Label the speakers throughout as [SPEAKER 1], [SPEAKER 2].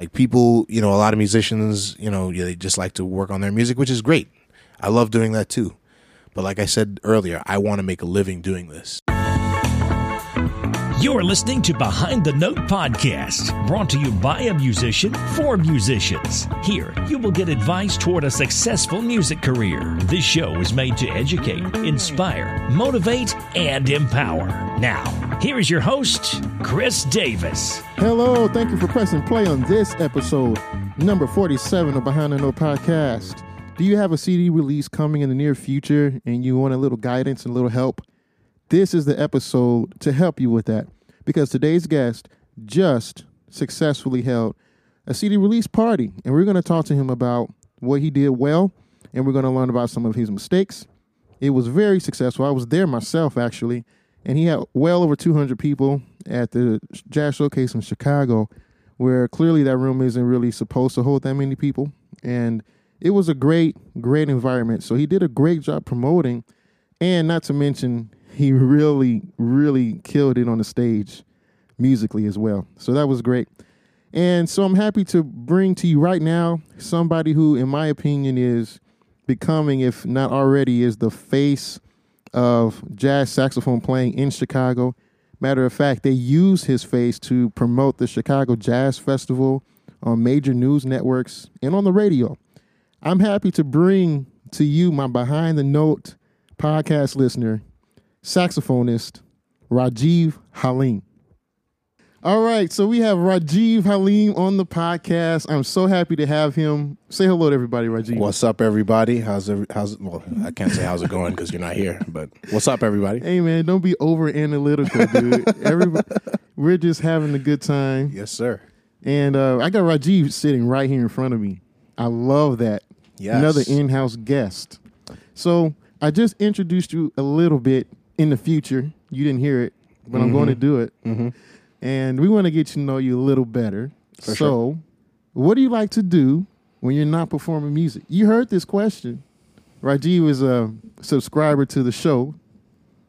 [SPEAKER 1] Like people, you know, a lot of musicians, you know, they just like to work on their music, which is great. I love doing that too. But like I said earlier, I want to make a living doing this.
[SPEAKER 2] You're listening to Behind the Note podcast, brought to you by a musician for musicians. Here, you will get advice toward a successful music career. This show is made to educate, inspire, motivate, and empower. Now, here is your host, Chris Davis.
[SPEAKER 3] Hello, thank you for pressing play on this episode, number 47 of Behind the Note podcast. Do you have a CD release coming in the near future and you want a little guidance and a little help? This is the episode to help you with that because today's guest just successfully held a CD release party, and we're going to talk to him about what he did well, and we're going to learn about some of his mistakes. It was very successful. I was there myself, actually, and he had well over 200 people at the Jazz Showcase in Chicago, where clearly that room isn't really supposed to hold that many people. And it was a great, great environment. So he did a great job promoting, and not to mention, he really, really killed it on the stage musically as well. So that was great. And so I'm happy to bring to you right now somebody who, in my opinion, is becoming, if not already, is the face of jazz saxophone playing in Chicago. Matter of fact, they use his face to promote the Chicago Jazz Festival on major news networks and on the radio. I'm happy to bring to you, my behind the note podcast listener, saxophonist Rajiv Halim. All right, so we have Rajiv Halim on the podcast. I'm so happy to have him. Say hello to everybody, Rajiv.
[SPEAKER 1] What's up, everybody? How's every, how's well? I can't say how's it going because you're not here. But what's up, everybody?
[SPEAKER 3] Hey man, don't be over analytical, dude. Everybody, we're just having a good time.
[SPEAKER 1] Yes, sir.
[SPEAKER 3] And uh, I got Rajiv sitting right here in front of me. I love that.
[SPEAKER 1] Yes.
[SPEAKER 3] Another in-house guest. So I just introduced you a little bit in the future. You didn't hear it, but I'm going to do it. And we want to get to know you a little better. so,
[SPEAKER 1] sure.
[SPEAKER 3] what do you like to do when you're not performing music? You heard this question. Rajiv is a subscriber to the show,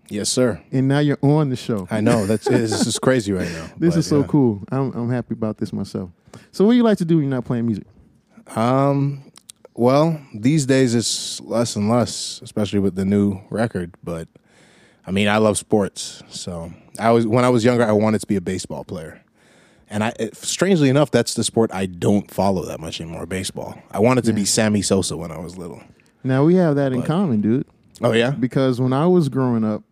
[SPEAKER 1] Yes, sir.
[SPEAKER 3] and now you're on the show.
[SPEAKER 1] I know that's this is crazy right now.
[SPEAKER 3] This
[SPEAKER 1] but,
[SPEAKER 3] is so
[SPEAKER 1] yeah.
[SPEAKER 3] cool. I'm, I'm happy about this myself. So, what do you like to do when you're not playing music?
[SPEAKER 1] Um, well, these days it's less and less, especially with the new record. But I mean, I love sports, so I was when I was younger, I wanted to be a baseball player, and I eh, strangely enough, that's the sport I don't follow that much anymore. Baseball. I wanted to be Sammy Sosa when I was little.
[SPEAKER 3] Now, we have that in common, dude.
[SPEAKER 1] Oh yeah,
[SPEAKER 3] because when I was growing up,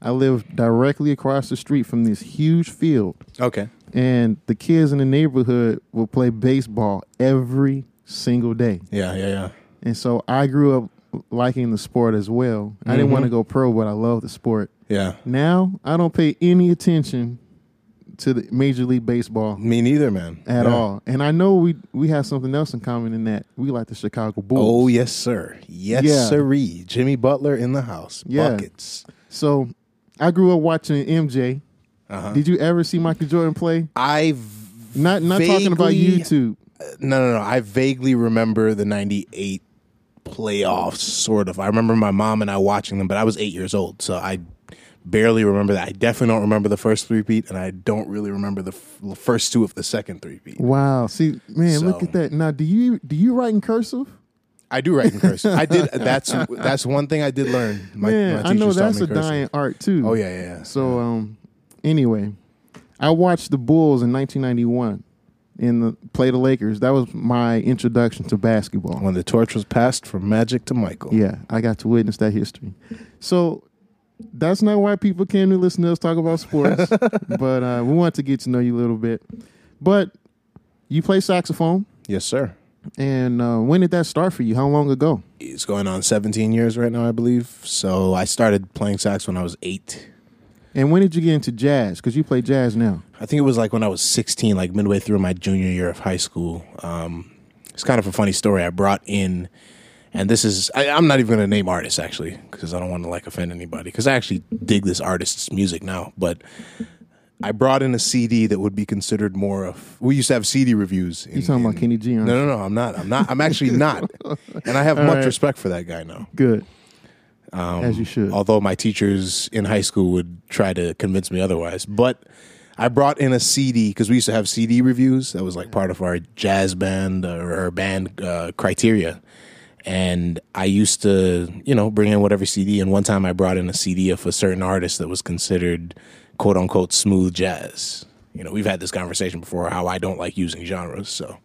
[SPEAKER 3] I lived directly across the street from this huge field,
[SPEAKER 1] okay.
[SPEAKER 3] and the kids in the neighborhood would play baseball every single day.
[SPEAKER 1] Yeah, yeah, yeah.
[SPEAKER 3] And so I grew up liking the sport as well. I didn't want to go pro, but I love the sport.
[SPEAKER 1] Yeah,
[SPEAKER 3] Now I don't pay any attention to the Major League Baseball
[SPEAKER 1] me neither, man.
[SPEAKER 3] at
[SPEAKER 1] Yeah.
[SPEAKER 3] all. And I know we we have something else in common in that we like the Chicago Bulls.
[SPEAKER 1] Oh yes, sir. Yes,
[SPEAKER 3] Yeah.
[SPEAKER 1] sirree. Jimmy Butler in the house.
[SPEAKER 3] Yeah.
[SPEAKER 1] Buckets.
[SPEAKER 3] So I grew up watching MJ.
[SPEAKER 1] Uh-huh.
[SPEAKER 3] Did you ever see Michael Jordan play?
[SPEAKER 1] I
[SPEAKER 3] Not not talking about
[SPEAKER 1] Vaguely-
[SPEAKER 3] YouTube.
[SPEAKER 1] no, no, no. I vaguely remember the '98 playoffs, sort of. I remember my mom and I watching them, but I was eight years old, so I barely remember that. I definitely don't remember the first three beat, and I don't really remember the f- first two of the second three beat.
[SPEAKER 3] Wow. See, man, look at that. Now, do you do you write in cursive?
[SPEAKER 1] I do write in cursive. I did. That's that's one thing I did learn. My,
[SPEAKER 3] man,
[SPEAKER 1] my
[SPEAKER 3] I know that's a
[SPEAKER 1] cursive.
[SPEAKER 3] dying art too.
[SPEAKER 1] Oh yeah, yeah. yeah.
[SPEAKER 3] So, um, anyway, I watched the Bulls in 1991 in the play the Lakers. That was my introduction to basketball.
[SPEAKER 1] when the torch was passed from Magic to Michael.
[SPEAKER 3] Yeah, I got to witness that history. So that's not why people came to listen to us talk about sports, but uh, we want to get to know you a little bit. But you play saxophone,
[SPEAKER 1] Yes, sir.
[SPEAKER 3] and uh, when did that start for you? How long ago?
[SPEAKER 1] It's going on 17 years right now, I believe. So I started playing sax when I was eight.
[SPEAKER 3] And when did you get into jazz? Because you play jazz now.
[SPEAKER 1] I think it was like when I was 16, like midway through my junior year of high school. Um, it's kind of a funny story. I brought in, and this is, I, I'm not even going to name artists actually, because I don't want to like offend anybody, because I actually dig this artist's music now. But I brought in a CD that would be considered more of, we used to have CD reviews. in-
[SPEAKER 3] You talking
[SPEAKER 1] in-
[SPEAKER 3] about Kenny G?
[SPEAKER 1] No, no, no, I'm not. I'm not. I'm actually not. And I have much
[SPEAKER 3] right.
[SPEAKER 1] respect for that guy now.
[SPEAKER 3] Good.
[SPEAKER 1] Um,
[SPEAKER 3] As you should.
[SPEAKER 1] Although my teachers in high school would try to convince me otherwise. But I brought in a CD because we used to have CD reviews. That was like part of our jazz band uh, or our band uh, criteria. And I used to, you know, bring in whatever CD. And one time I brought in a CD of a certain artist that was considered quote unquote smooth jazz. You know, we've had this conversation before how I don't like using genres. So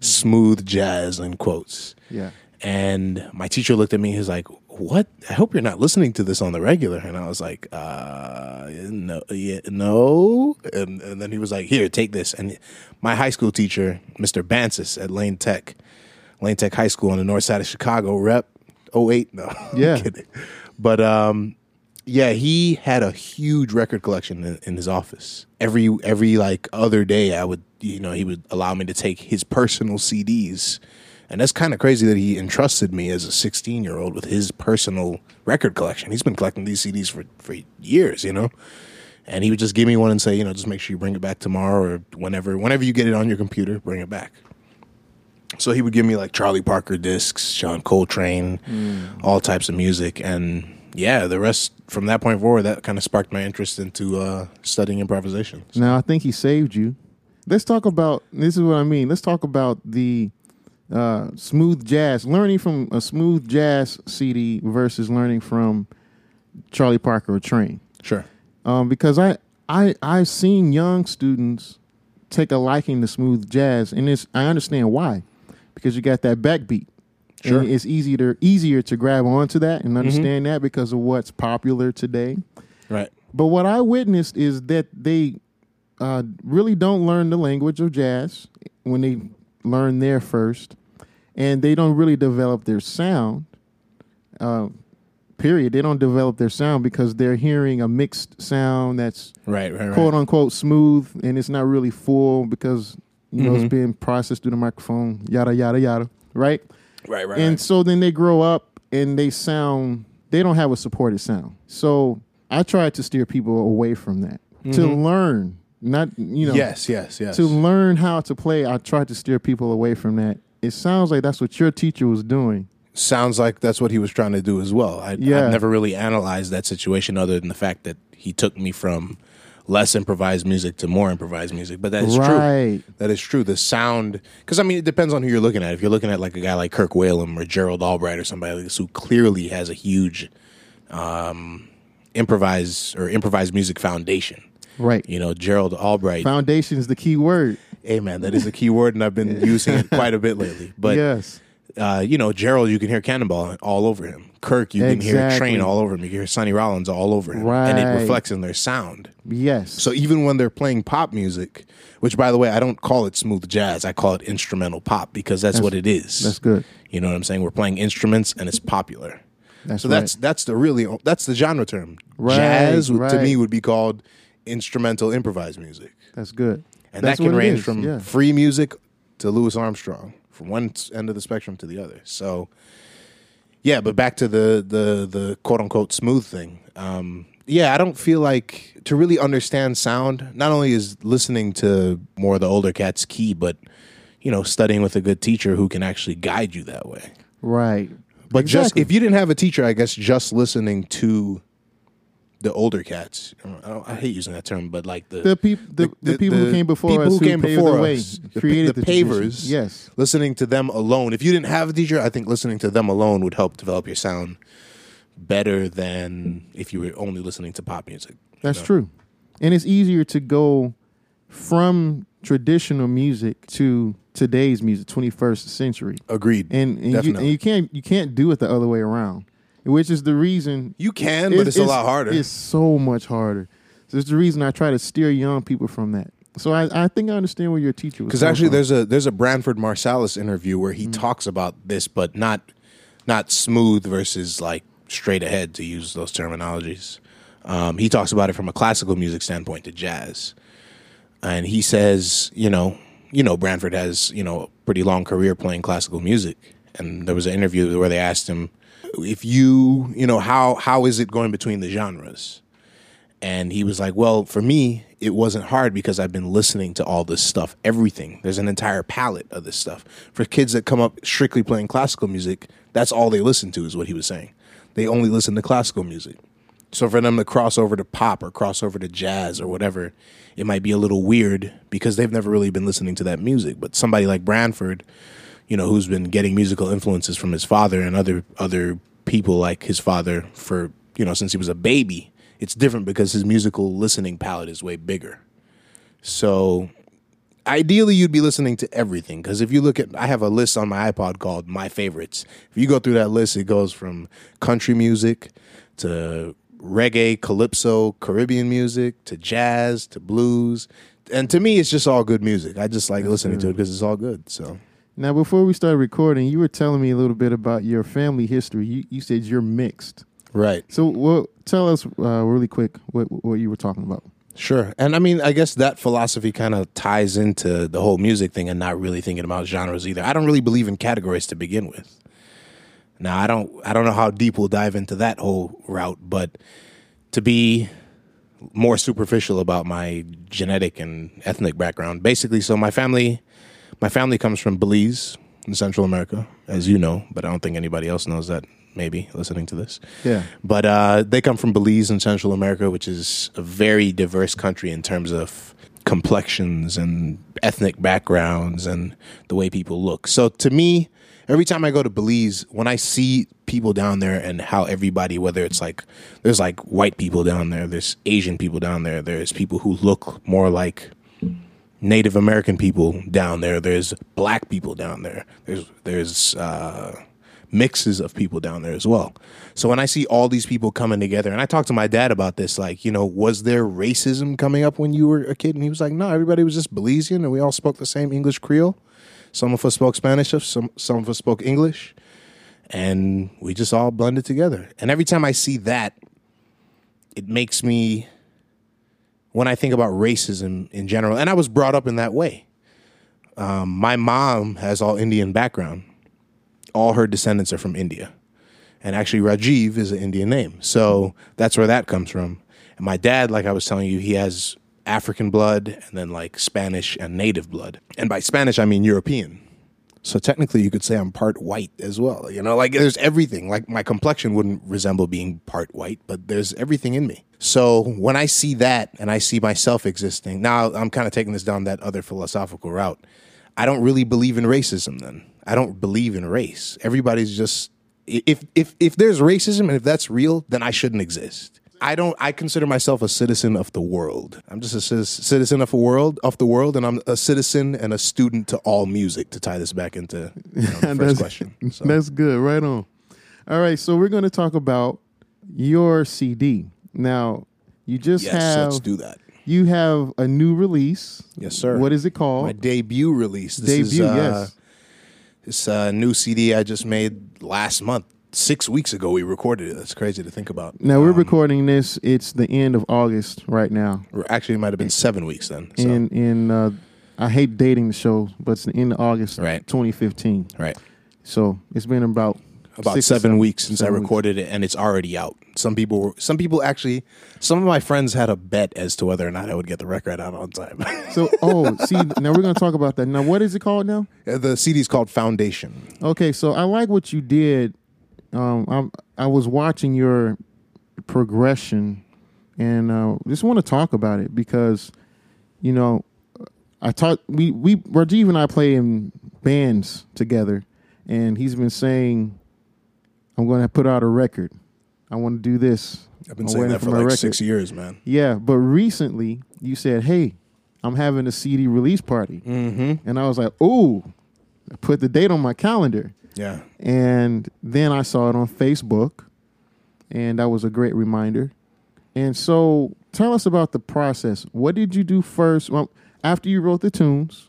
[SPEAKER 1] smooth jazz in quotes.
[SPEAKER 3] Yeah.
[SPEAKER 1] And my teacher looked at me. He's like, "What? I hope you're not listening to this on the regular." And I was like, "Uh, no, yeah, no." And, and then he was like, "Here, take this." And my high school teacher, Mr. Bansis at Lane Tech, Lane Tech High School on the north side of Chicago, rep 08. No,
[SPEAKER 3] Yeah.
[SPEAKER 1] But um, yeah, he had a huge record collection in, in his office. Every every like other day, I would you know he would allow me to take his personal CDs, and that's kind of crazy that he entrusted me as a 16 year old with his personal record collection. He's been collecting these CDs for for years, you know. And he would just give me one and say, you know, just make sure you bring it back tomorrow or whenever whenever you get it on your computer, bring it back. So he would give me like Charlie Parker discs, John Coltrane, all types of music, and yeah, the rest from that point forward, that kind of sparked my interest into uh, studying improvisation.
[SPEAKER 3] Now I think he saved you. Let's talk about this is what I mean. Let's talk about the uh, smooth jazz. Learning from a smooth jazz CD versus learning from Charlie Parker or Train.
[SPEAKER 1] Sure.
[SPEAKER 3] Um, because I I I've seen young students take a liking to smooth jazz, and it's I understand why, because you got that backbeat.
[SPEAKER 1] Sure.
[SPEAKER 3] And it's easier to, easier to grab onto that and understand that because of what's popular today.
[SPEAKER 1] Right.
[SPEAKER 3] But what I witnessed is that they uh, really don't learn the language of jazz when they learn there first, and they don't really develop their sound. Uh, period. They don't develop their sound because they're hearing a mixed sound that's
[SPEAKER 1] Right. Right. Right.
[SPEAKER 3] quote unquote smooth, and it's not really full because you know
[SPEAKER 1] Mhm.
[SPEAKER 3] it's being processed through the microphone. Yada yada yada. Right.
[SPEAKER 1] right. Right.
[SPEAKER 3] And
[SPEAKER 1] right.
[SPEAKER 3] so then they grow up and they sound, they don't have a supported sound. So I try to steer people away from that to learn, not, you know,
[SPEAKER 1] Mm-hmm. yes. Yes. Yes.
[SPEAKER 3] to learn how to play. I try to steer people away from that. It sounds like that's what your teacher was doing.
[SPEAKER 1] Sounds like that's what he was trying to do as well. I,
[SPEAKER 3] Yeah.
[SPEAKER 1] I've never really analyzed that situation other than the fact that he took me from less improvised music to more improvised music. But that is true. That is true. The sound, because I mean, it depends on who you're looking at. If you're looking at like a guy like Kirk Whalum or Gerald Albright or somebody like this, who clearly has a huge um, improvised or improvised music foundation.
[SPEAKER 3] Right.
[SPEAKER 1] You know, Gerald Albright.
[SPEAKER 3] Foundation is the key word.
[SPEAKER 1] Hey man, that is a key word, and I've been using it quite a bit lately. But
[SPEAKER 3] yes.
[SPEAKER 1] uh, you know, Gerald, you can hear Cannonball all over him. Kirk, you can hear Train all over him. You can hear Sonny Rollins all over him, Right. and it reflects in their sound.
[SPEAKER 3] Yes.
[SPEAKER 1] So even when they're playing pop music, which by the way, I don't call it smooth jazz, I call it instrumental pop because that's, what it is.
[SPEAKER 3] that's good.
[SPEAKER 1] You know what I'm saying? We're playing instruments and it's popular.
[SPEAKER 3] That's
[SPEAKER 1] so
[SPEAKER 3] right.
[SPEAKER 1] that's that's the really that's the genre term.
[SPEAKER 3] Right,
[SPEAKER 1] jazz would- to me would be called instrumental improvised music.
[SPEAKER 3] That's good.
[SPEAKER 1] And
[SPEAKER 3] That's
[SPEAKER 1] that can range from
[SPEAKER 3] yeah.
[SPEAKER 1] free music to Louis Armstrong, from one end of the spectrum to the other. So, yeah, but back to the the the quote unquote smooth thing. Um, yeah, I don't feel like to really understand sound. Not only is listening to more of the older cats key, but you know, studying with a good teacher who can actually guide you that way.
[SPEAKER 3] Right.
[SPEAKER 1] But just if you didn't have a teacher, I guess just listening to the older cats. I, don't, I hate using that term, but like the
[SPEAKER 3] the, peop- the, the, people who came before
[SPEAKER 1] people
[SPEAKER 3] us
[SPEAKER 1] who came before
[SPEAKER 3] the way,
[SPEAKER 1] us, the,
[SPEAKER 3] created
[SPEAKER 1] the,
[SPEAKER 3] the,
[SPEAKER 1] pavers.
[SPEAKER 3] Yes.
[SPEAKER 1] listening to them alone. If you didn't have a teacher, I think listening to them alone would help develop your sound better than if you were only listening to pop music.
[SPEAKER 3] That's true. And it's easier to go from traditional music to today's music, 21st century.
[SPEAKER 1] Agreed.
[SPEAKER 3] And, and, you, and you can't you can't do it the other way around, which is the reason
[SPEAKER 1] you can, but it's, a lot harder.
[SPEAKER 3] It's so much harder. So it's the reason I try to steer young people from that. So I, I think I understand where your teacher was.
[SPEAKER 1] Because actually,
[SPEAKER 3] from.
[SPEAKER 1] there's a there's a Branford Marsalis interview where he talks about this, but not not smooth versus like straight ahead to use those terminologies. Um, he talks about it from a classical music standpoint to jazz, and he says, you know, you know, Branford has you know a pretty long career playing classical music, and there was an interview where they asked him if you you know how how is it going between the genres and he was like, Well, for me, it wasn't hard because I've been listening to all this stuff, everything. There's an entire palette of this stuff. For kids that come up strictly playing classical music, that's all they listen to, is what he was saying. They only listen to classical music. So for them to cross over to pop or cross over to jazz or whatever, it might be a little weird because they've never really been listening to that music. But somebody like Branford, you know, who's been getting musical influences from his father and other other people like his father for, you know, since he was a baby, it's different because his musical listening palette is way bigger. So ideally you'd be listening to everything because if you look at i have a list on my ipod called my favorites. If you go through that list it goes from country music to reggae calypso caribbean music to jazz to blues. And to me it's just all good music. I just like listening to it because it's all good so
[SPEAKER 3] Now, before we started recording, you were telling me a little bit about your family history. You, you said you're mixed.
[SPEAKER 1] right
[SPEAKER 3] So, well, tell us uh, really quick what what you were talking about.
[SPEAKER 1] Sure. And I mean, I guess that philosophy kind of ties into the whole music thing and not really thinking about genres either. I don't really believe in categories to begin with. Now, I don't I don't know how deep we'll dive into that whole route, but to be more superficial about my genetic and ethnic background. Basically, so my family my family comes from Belize in Central America, as you know, but I don't think anybody else knows that maybe listening to this.
[SPEAKER 3] Yeah.
[SPEAKER 1] But uh, they come from Belize in Central America, which is a very diverse country in terms of complexions and ethnic backgrounds and the way people look. So to me, every time I go to Belize, when I see people down there and how everybody, whether it's like there's like white people down there, there's Asian people down there, there's people who look more like Native American people down there. There's black people down there. There's there's uh, mixes of people down there as well. So when I see all these people coming together, and I talked to my dad about this, like you know, was there racism coming up when you were a kid? And he was like, no, everybody was just Belizean, and we all spoke the same English Creole. Some of us spoke Spanish, some some of us spoke English, and we just all blended together. And every time I see that, it makes me when I think about racism in general, and I was brought up in that way. Um, my mom has all Indian background. All her descendants are from India. And actually, Rajiv is an Indian name. So that's where that comes from. And my dad, like I was telling you, he has African blood and then like Spanish and native blood. And by Spanish, I mean European. So technically, you could say I'm part white as well. You know, like there's everything. Like my complexion wouldn't resemble being part white, but there's everything in me. So when I see that and I see myself existing, now I'm kind of taking this down that other philosophical route. I don't really believe in racism then. I don't believe in race. Everybody's just if if if there's racism and if that's real, then I shouldn't exist. I don't. I consider myself a citizen of the world. I'm just a citizen of a world of the world, and I'm a citizen and a student to all music. To tie this back into you know, the first question, So,
[SPEAKER 3] That's good. Right on. All right. So we're going to talk about your CD. Now, you just
[SPEAKER 1] yes,
[SPEAKER 3] have
[SPEAKER 1] let's do that.
[SPEAKER 3] you have a new release.
[SPEAKER 1] Yes, sir.
[SPEAKER 3] What is it called?
[SPEAKER 1] My debut release. This
[SPEAKER 3] Debut,
[SPEAKER 1] is, uh,
[SPEAKER 3] yes.
[SPEAKER 1] This uh, new CD I just made last month. Six weeks ago, we recorded it. That's crazy to think about.
[SPEAKER 3] Now we're
[SPEAKER 1] Um,
[SPEAKER 3] recording this. It's the end of August right now.
[SPEAKER 1] or Actually, it might have been seven weeks then. So.
[SPEAKER 3] In in uh, I hate dating the show, but it's the end of August,
[SPEAKER 1] Right.
[SPEAKER 3] 2015.
[SPEAKER 1] right.
[SPEAKER 3] So it's been about
[SPEAKER 1] about seven weeks since I
[SPEAKER 3] seven weeks.
[SPEAKER 1] recorded it, and it's already out. Some people, were, some people actually, some of my friends had a bet as to whether or not I would get the record out on time.
[SPEAKER 3] So oh, see, now we're gonna talk about that. Now, what is it called now?
[SPEAKER 1] the CD is called Foundation.
[SPEAKER 3] Okay, so I like what you did. Um, I'm, I was watching your progression, and uh, just want to talk about it because, you know, I taught we we Rajiv and I play in bands together, and he's been saying, "I'm going to put out a record. I want to do this."
[SPEAKER 1] I've been
[SPEAKER 3] I'm
[SPEAKER 1] saying that for
[SPEAKER 3] my
[SPEAKER 1] like
[SPEAKER 3] record."
[SPEAKER 1] six years, man.
[SPEAKER 3] Yeah, but recently you said, "Hey, I'm having a CD release party,"
[SPEAKER 1] Mm-hmm.
[SPEAKER 3] and I was like, "Ooh." I put the date on my calendar.
[SPEAKER 1] Yeah.
[SPEAKER 3] And then I saw it on Facebook, and that was a great reminder. And so, tell us about the process. What did you do first? Well, after you wrote the tunes,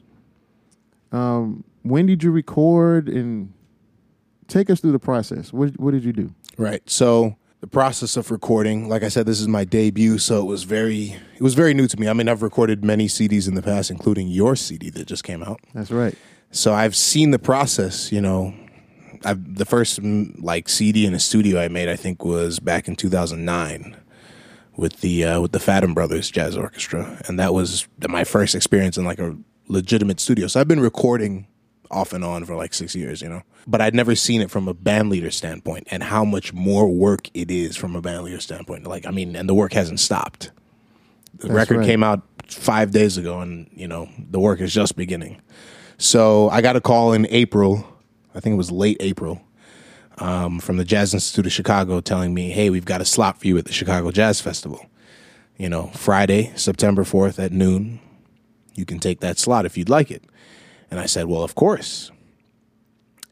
[SPEAKER 3] um, when did you record? And take us through the process. What What did you do?
[SPEAKER 1] Right. So the process of recording, like I said, this is my debut, so it was very, it was very new to me. I mean, I've recorded many CDs in the past, including your CD that just came out.
[SPEAKER 3] That's right.
[SPEAKER 1] So I've seen the process. You know, I've, the first mm, like CD in a studio I made, I think, was back in 2009 with the uh, with the Fathom Brothers Jazz Orchestra, and that was my first experience in like a legitimate studio. So I've been recording off and on for like six years, you know. But I'd never seen it from a band leader standpoint and how much more work it is from a band leader standpoint. Like, I mean, and the work hasn't stopped. The
[SPEAKER 3] That's
[SPEAKER 1] record
[SPEAKER 3] right.
[SPEAKER 1] came out five days ago, and you know the work is just beginning. So I got a call in April. I think it was late April um, from the Jazz Institute of Chicago telling me, hey, we've got a slot for you at the Chicago Jazz Festival. You know, Friday, September 4th at noon. You can take that slot if you'd like it. And I said, well, of course.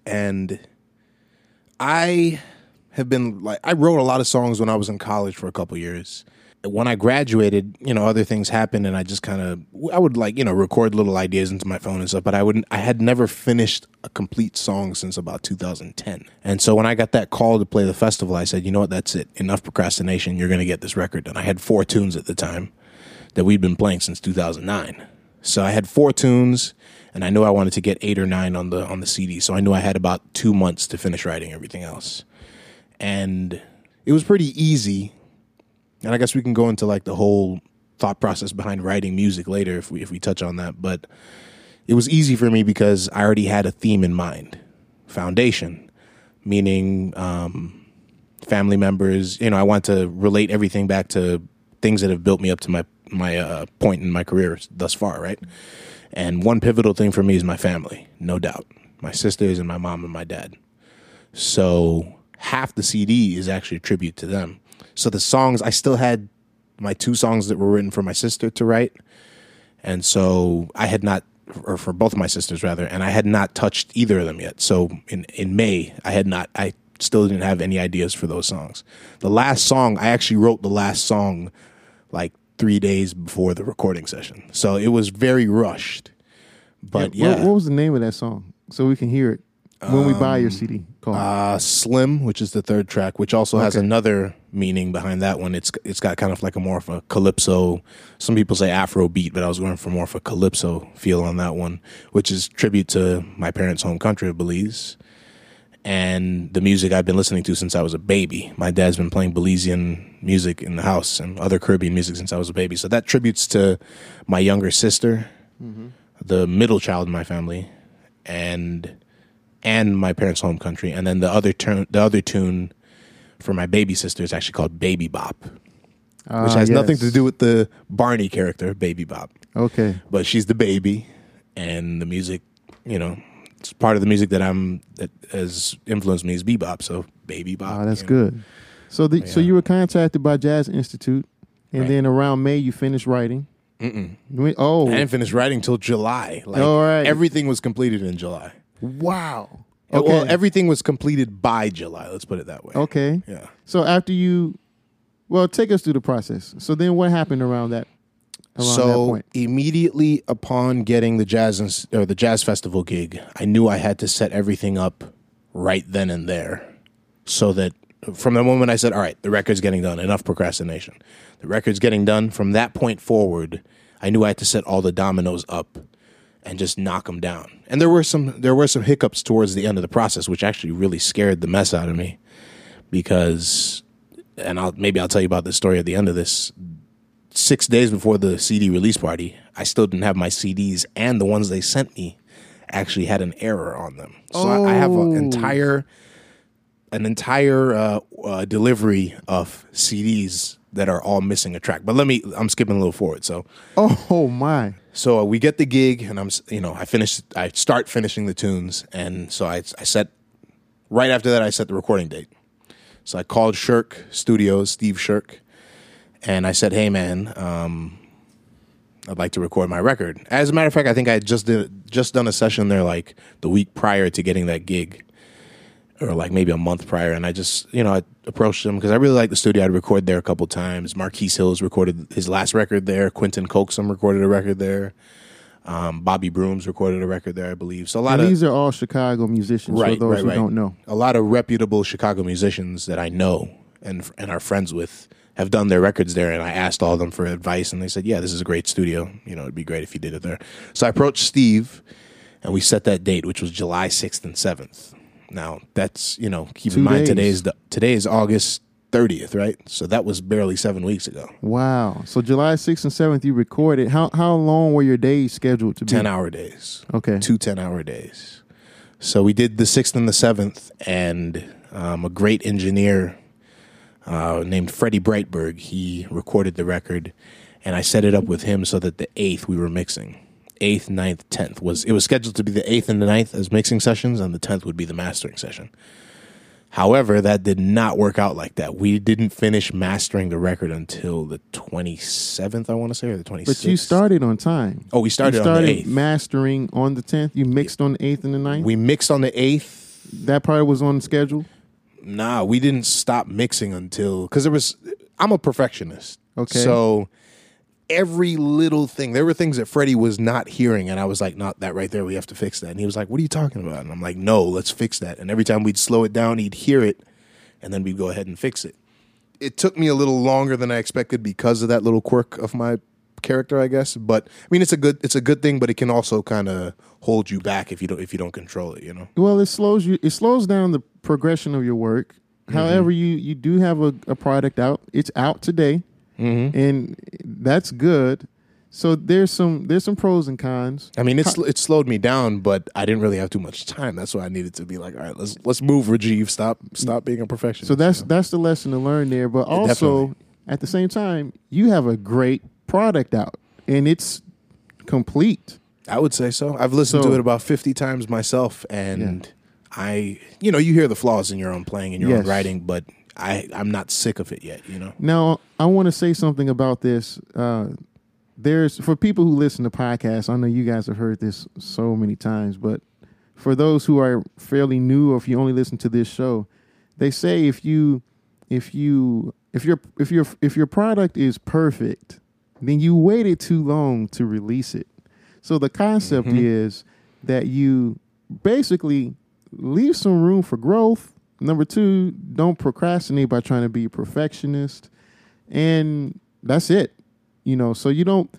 [SPEAKER 1] And I have been like, I wrote a lot of songs when I was in college for a couple years. When I graduated, you know, other things happened, and I just kind of, I would like, you know, record little ideas into my phone and stuff. But I wouldn't, I had never finished a complete song since about 2010. And so when I got that call to play the festival, I said, you know what, that's it. Enough procrastination. You're going to get this record done. I had four tunes at the time that we'd been playing since 2009. So I had four tunes, and I knew I wanted to get eight or nine on the on the CD. So I knew I had about two months to finish writing everything else, and it was pretty easy. And I guess we can go into like the whole thought process behind writing music later if we if we touch on that. But it was easy for me because I already had a theme in mind, foundation, meaning um, family members. You know, I want to relate everything back to things that have built me up to my my uh, point in my career thus far, right? And one pivotal thing for me is my family, no doubt. My sisters and my mom and my dad. So half the CD is actually a tribute to them. So the songs I still had my two songs that were written for my sister to write. And so I had not or for both of my sisters rather, and I had not touched either of them yet. So in in May, I had not I still didn't have any ideas for those songs. The last song, I actually wrote the last song like 3 days before the recording session. So it was very rushed. But
[SPEAKER 3] Yeah,
[SPEAKER 1] yeah,
[SPEAKER 3] What, what was the name of that song so we can hear it when we buy your CD? Called
[SPEAKER 1] uh, Slim, which is the third track, which also has
[SPEAKER 3] Okay.
[SPEAKER 1] another meaning behind that one. It's it's got kind of like a more of a calypso. Some people say Afro beat, but I was going for more of a calypso feel on that one, which is tribute to my parents' home country of Belize, and the music I've been listening to since I was a baby. My dad's been playing Belizean music in the house and other Caribbean music since I was a baby. So that tributes to my younger sister, the middle child in my family, and and my parents' home country, and then the other tune, the other tune for my baby sister is actually called Baby Bop, which
[SPEAKER 3] Ah,
[SPEAKER 1] has nothing to do with the Barney character, Baby Bop,
[SPEAKER 3] Okay.
[SPEAKER 1] but she's the baby, and the music, you know, it's part of the music that I'm that has influenced me is bebop. So Baby Bop.
[SPEAKER 3] Oh, that's
[SPEAKER 1] you know.
[SPEAKER 3] good. So the, so you were contacted by Jazz Institute, and
[SPEAKER 1] Right.
[SPEAKER 3] then around May you finished writing.
[SPEAKER 1] Mm-mm.
[SPEAKER 3] Oh,
[SPEAKER 1] I didn't finish writing till July. Like
[SPEAKER 3] All right.
[SPEAKER 1] everything was completed in July.
[SPEAKER 3] Wow.
[SPEAKER 1] Well,
[SPEAKER 3] Okay.
[SPEAKER 1] everything was completed by July. Let's put it that way.
[SPEAKER 3] Okay.
[SPEAKER 1] Yeah.
[SPEAKER 3] So after you, well, take us through the process. So then, what happened around that? Around that
[SPEAKER 1] so
[SPEAKER 3] point.
[SPEAKER 1] immediately upon getting the jazz or the jazz festival gig, I knew I had to set everything up right then and there, so that from the moment I said, "All right, the record's getting done," enough procrastination. The record's getting done. From that point forward, I knew I had to set all the dominoes up and just knock them down. And there were some there were some hiccups towards the end of the process, which actually really scared the mess out of me, because, and I'll maybe I'll tell you about this story at the end of this six days before the CD release party, I still didn't have my CDs, and the ones they sent me actually had an error on them. So I, I have
[SPEAKER 3] Oh.
[SPEAKER 1] an entire an entire uh, uh, delivery of CDs that are all missing a track. But let me, I'm skipping a little forward. So
[SPEAKER 3] Oh my.
[SPEAKER 1] So uh, we get the gig, and I'm, you know, I finish, I start finishing the tunes, and so I, I set right after that, I set the recording date. So I called Shirk Studios, Steve Shirk, and I said, "Hey, man, um, I'd like to record my record." As a matter of fact, I think I just did just done a session there like the week prior to getting that gig, or like maybe a month prior, and I just, you know, I approached him because I really like the studio. I'd record there a couple times. Marquis Hills recorded his last record there. Quentin Coaxum recorded a record there. Um, Bobby Brooms recorded a record there, I believe. So a lot
[SPEAKER 3] And
[SPEAKER 1] of
[SPEAKER 3] these are all Chicago musicians.
[SPEAKER 1] right,
[SPEAKER 3] for those
[SPEAKER 1] right,
[SPEAKER 3] who
[SPEAKER 1] right.
[SPEAKER 3] don't know.
[SPEAKER 1] a lot of reputable Chicago musicians that I know and and are friends with have done their records there. And I asked all of them for advice, and they said, "Yeah, this is a great studio. You know, it'd be great if you did it there." So I approached Steve, and we set that date, which was July sixth and seventh. Now that's you know keep
[SPEAKER 3] Two
[SPEAKER 1] in mind
[SPEAKER 3] days.
[SPEAKER 1] today's the, today is August thirtieth, right? So that was barely seven weeks ago.
[SPEAKER 3] Wow. So July 6th and 7th, you recorded. How how long were your days scheduled to be?
[SPEAKER 1] Ten hour days.
[SPEAKER 3] Okay.
[SPEAKER 1] two 10 hour days. So we did the sixth and the seventh, and um, a great engineer uh, named Freddie Breitberg, he recorded the record, and I set it up with him so that the eighth we were mixing. Eighth, ninth, tenth was it was scheduled to be the eighth and the ninth as mixing sessions, and the tenth would be the mastering session. However, that did not work out like that. We didn't finish mastering the record until the twenty seventh, I want to say, or the twenty
[SPEAKER 3] But you started on time.
[SPEAKER 1] Oh, we started
[SPEAKER 3] you
[SPEAKER 1] on the
[SPEAKER 3] started
[SPEAKER 1] eighth.
[SPEAKER 3] mastering on the tenth. You mixed on the eighth and the ninth.
[SPEAKER 1] we mixed on the eighth.
[SPEAKER 3] that part was on schedule.
[SPEAKER 1] Nah, we didn't stop mixing until because there was. I'm a perfectionist.
[SPEAKER 3] Okay.
[SPEAKER 1] So every little thing, there were things that Freddie was not hearing, and I was like, "Not that right there. We have to fix that." And he was like, "What are you talking about?" And I'm like, "No, let's fix that." And every time we'd slow it down, he'd hear it, and then we'd go ahead and fix it. It took me a little longer than I expected because of that little quirk of my character, I guess. But I mean, it's a good it's a good thing, but it can also kind of hold you back if you don't if you don't control it. You know.
[SPEAKER 3] Well, it slows you. It slows down the progression of your work.
[SPEAKER 1] Mm-hmm.
[SPEAKER 3] However, you you do have a, a product out. It's out today,
[SPEAKER 1] Mm-hmm.
[SPEAKER 3] and that's good. So there's some there's some pros and cons.
[SPEAKER 1] I mean, it's it slowed me down, but I didn't really have too much time. That's why I needed to be like, all right, let's let's move, Rajiv. Stop stop being a perfectionist.
[SPEAKER 3] So that's that's the lesson to learn there. But also
[SPEAKER 1] definitely.
[SPEAKER 3] at the same time, you have a great product out, and it's complete.
[SPEAKER 1] I would say so. I've listened
[SPEAKER 3] So-
[SPEAKER 1] to it about fifty times myself, and I, you know, you hear the flaws in your own playing and your
[SPEAKER 3] Yes.
[SPEAKER 1] own writing, but I I'm not sick of it yet. You know.
[SPEAKER 3] Now, I want to say something about this. Uh, there's for people who listen to podcasts. I know you guys have heard this so many times, but for those who are fairly new, or if you only listen to this show, they say if you if you if your if your if your product is perfect, then you waited too long to release it. So the concept is that you basically leave some room for growth. Number two, don't procrastinate by trying to be a perfectionist. And that's it. You know, so you don't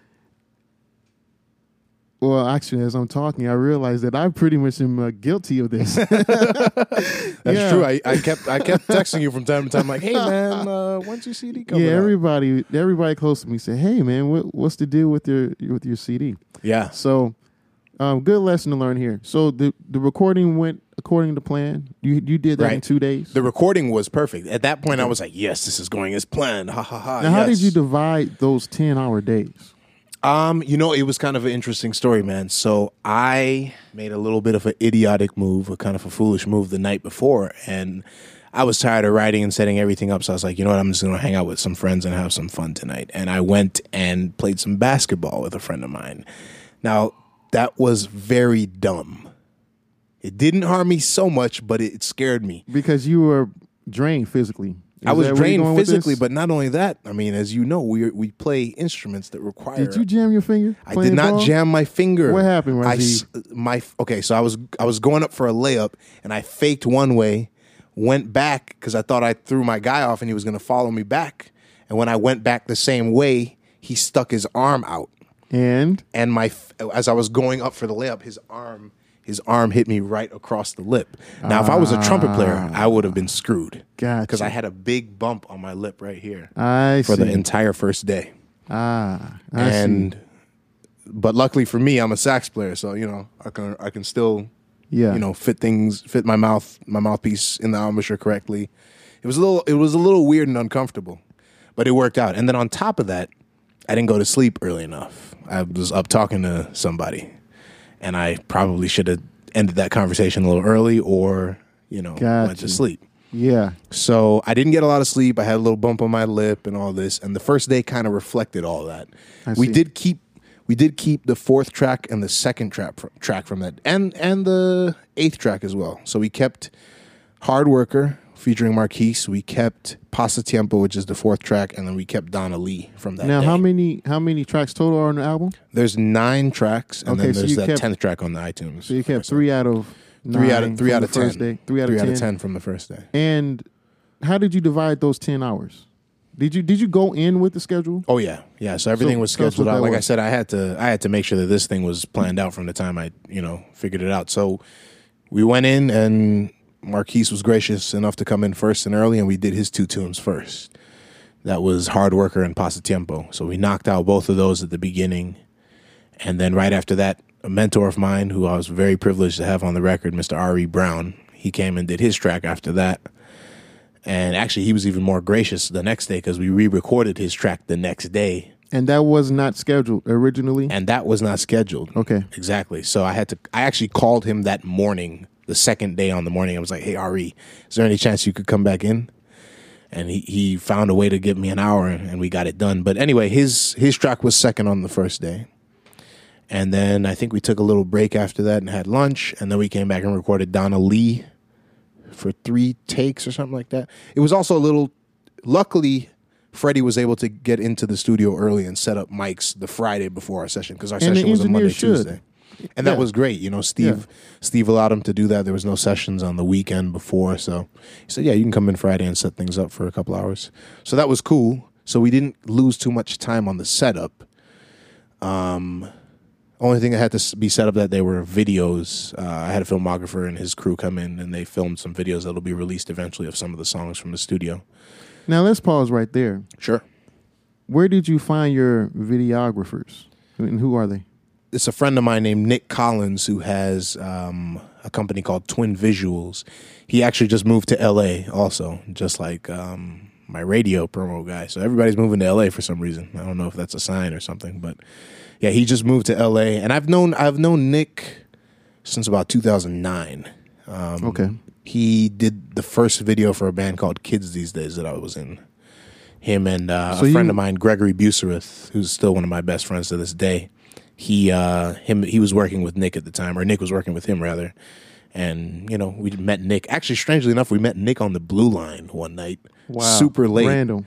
[SPEAKER 3] well, actually, as I'm talking, I realize that I pretty much am uh, guilty of this.
[SPEAKER 1] That's
[SPEAKER 3] Yeah.
[SPEAKER 1] true. I, I kept I kept texting you from time to time, like, hey man, uh, when's your CD coming?
[SPEAKER 3] yeah,
[SPEAKER 1] out?"
[SPEAKER 3] everybody, everybody close to me said, "Hey, man, what, what's the deal with your with your CD?"
[SPEAKER 1] yeah.
[SPEAKER 3] So, um, good lesson to learn here. So the the recording went according to plan. You you did that in two days.
[SPEAKER 1] The recording was perfect. At that point, I was like, "Yes, this is going as planned." Ha ha ha.
[SPEAKER 3] now, how did you divide those ten hour days?
[SPEAKER 1] Um, you know, it was kind of an interesting story, man. So I made a little bit of an idiotic move, a kind of a foolish move the night before, and I was tired of writing and setting everything up. So I was like, you know what, I'm just gonna hang out with some friends and have some fun tonight. And I went and played some basketball with a friend of mine. Now that was very dumb. It didn't harm me so much, but it scared me.
[SPEAKER 3] Because you were drained physically. Is
[SPEAKER 1] I was
[SPEAKER 3] that where you're
[SPEAKER 1] drained physically, but not only that. I mean, as you know, we we play instruments that require.
[SPEAKER 3] did you jam your finger?
[SPEAKER 1] I did not
[SPEAKER 3] ball?
[SPEAKER 1] jam my finger.
[SPEAKER 3] What happened,
[SPEAKER 1] I
[SPEAKER 3] Rajiv?
[SPEAKER 1] s- my okay, so I was I was going up for a layup and I faked one way, went back because I thought I threw my guy off and he was going to follow me back. And when I went back the same way, he stuck his arm out,
[SPEAKER 3] And
[SPEAKER 1] and my as I was going up for the layup, his arm his arm hit me right across the lip. Now, if I was a trumpet player, I would have been screwed
[SPEAKER 3] Gotcha.
[SPEAKER 1] because I had a big bump on my lip right here
[SPEAKER 3] I
[SPEAKER 1] for
[SPEAKER 3] see.
[SPEAKER 1] the entire first day
[SPEAKER 3] ah, I see.
[SPEAKER 1] and but luckily for me, I'm a sax player, so you know I can I can still
[SPEAKER 3] yeah,
[SPEAKER 1] you know fit things fit my mouth my mouthpiece in the embouchure correctly. It was a little it was a little weird and uncomfortable, but it worked out. And then on top of that, I didn't go to sleep early enough. I was up talking to somebody, and I probably should have ended that conversation a little early, or you know went to sleep.
[SPEAKER 3] yeah.
[SPEAKER 1] So I didn't get a lot of sleep. I had a little bump on my lip and all this. And the first day kind of reflected all that.
[SPEAKER 3] I
[SPEAKER 1] we
[SPEAKER 3] see.
[SPEAKER 1] did keep we did keep the fourth track and the second track track from that, and and the eighth track as well. So we kept Hard Worker featuring Marquis. We kept Pasa Tiempo, which is the fourth track, and then we kept Donna Lee from that.
[SPEAKER 3] Now,
[SPEAKER 1] day.
[SPEAKER 3] how many how many tracks total are on the album?
[SPEAKER 1] There's nine tracks, and
[SPEAKER 3] Okay,
[SPEAKER 1] then
[SPEAKER 3] so
[SPEAKER 1] there's that
[SPEAKER 3] kept-
[SPEAKER 1] tenth track on the iTunes.
[SPEAKER 3] So you kept three out of nine
[SPEAKER 1] three out of three out of ten.
[SPEAKER 3] first day. Three out of
[SPEAKER 1] three
[SPEAKER 3] ten.
[SPEAKER 1] out of ten from the first day.
[SPEAKER 3] And how did you divide those ten hours? Did you did you go in with the schedule?
[SPEAKER 1] Oh yeah, yeah. So everything
[SPEAKER 3] So
[SPEAKER 1] was scheduled out. Like I said, I had to I had to make sure that this thing was planned out from the time I you know figured it out. So we went in and Marquis was gracious enough to come in first and early, and we did his two tunes first. That was Hard Worker and Pasa Tiempo. So we knocked out both of those at the beginning, and then right after that, a mentor of mine who I was very privileged to have on the record, Mr. R.E. Brown. He came and did his track after that. And actually, he was even more gracious the next day because we re recorded his track the next day.
[SPEAKER 3] And that was not scheduled originally.
[SPEAKER 1] And that was not scheduled.
[SPEAKER 3] Okay.
[SPEAKER 1] Exactly. So I had to, I actually called him that morning, the second day on the morning. I was like, hey, R.E., is there any chance you could come back in? and he, he found a way to give me an hour and we got it done. But anyway, his his track was second on the first day. And then I think we took a little break after that and had lunch, and then we came back and recorded Donna Lee for three takes or something like that. It was also a little luckily Freddie was able to get into the studio early and set up mics the Friday before our session because our
[SPEAKER 3] And
[SPEAKER 1] session was a Monday
[SPEAKER 3] should.
[SPEAKER 1] Tuesday. And that
[SPEAKER 3] Yeah.
[SPEAKER 1] was great. You know, Steve Steve allowed him to do that. There was no sessions on the weekend before, so he said, "Yeah, you can come in Friday and set things up for a couple hours." So that was cool. So we didn't lose too much time on the setup. Um, only thing that had to be set up that day were videos. Uh, I had a filmographer and his crew come in, and they filmed some videos that'll be released eventually of some of the songs from the studio.
[SPEAKER 3] Now let's pause right there.
[SPEAKER 1] Sure.
[SPEAKER 3] Where did you find your videographers? And who are they?
[SPEAKER 1] It's a friend of mine named Nick Collins who has um, a company called Twin Visuals. He actually just moved to LA also, just like um, my radio promo guy. So everybody's moving to LA for some reason. I don't know if that's a sign or something, but yeah, he just moved to LA, and I've known I've known Nick since about 2009. Um,
[SPEAKER 3] Okay.
[SPEAKER 1] He did the first video for a band called Kids These Days that I was in. Him and uh,
[SPEAKER 3] So
[SPEAKER 1] a friend
[SPEAKER 3] you-
[SPEAKER 1] of mine, Gregory Buserith, who's still one of my best friends to this day. He uh, him he was working with Nick at the time, or Nick was working with him rather. And you know, we met Nick. Actually, strangely enough, we met Nick on the Blue Line one night,
[SPEAKER 3] Wow.
[SPEAKER 1] super late.
[SPEAKER 3] Random.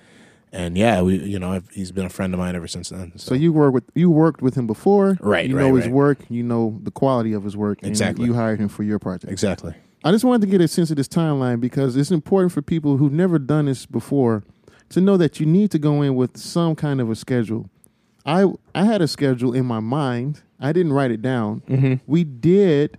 [SPEAKER 1] And yeah, we you know I've, he's been a friend of mine ever since then.
[SPEAKER 3] So you work with you worked with him before,
[SPEAKER 1] Right,
[SPEAKER 3] You
[SPEAKER 1] right,
[SPEAKER 3] know his
[SPEAKER 1] right.
[SPEAKER 3] work, you know the quality of his work, and
[SPEAKER 1] Exactly.
[SPEAKER 3] You hired him for your project.
[SPEAKER 1] exactly.
[SPEAKER 3] I just wanted to get a sense of this timeline because it's important for people who've never done this before to know that you need to go in with some kind of a schedule. I I had a schedule in my mind. I didn't write it down.
[SPEAKER 1] Mm-hmm.
[SPEAKER 3] We did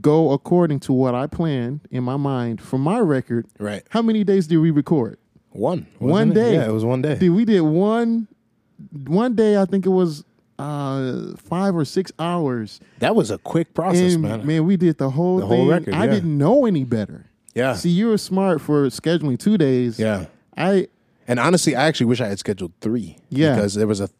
[SPEAKER 3] go according to what I planned in my mind for my record.
[SPEAKER 1] Right.
[SPEAKER 3] How many days did we record?
[SPEAKER 1] One
[SPEAKER 3] One
[SPEAKER 1] wasn't it?
[SPEAKER 3] day.
[SPEAKER 1] Yeah, it was one day.
[SPEAKER 3] Dude, we did one one day. I think it was uh five or six hours.
[SPEAKER 1] That was a quick process,
[SPEAKER 3] and
[SPEAKER 1] man.
[SPEAKER 3] we did the whole
[SPEAKER 1] The
[SPEAKER 3] thing.
[SPEAKER 1] whole record,
[SPEAKER 3] I didn't know any better.
[SPEAKER 1] Yeah,
[SPEAKER 3] See, you were smart for scheduling two days.
[SPEAKER 1] yeah.
[SPEAKER 3] I
[SPEAKER 1] And honestly, I actually wish I had scheduled three.
[SPEAKER 3] Yeah.
[SPEAKER 1] because there was a.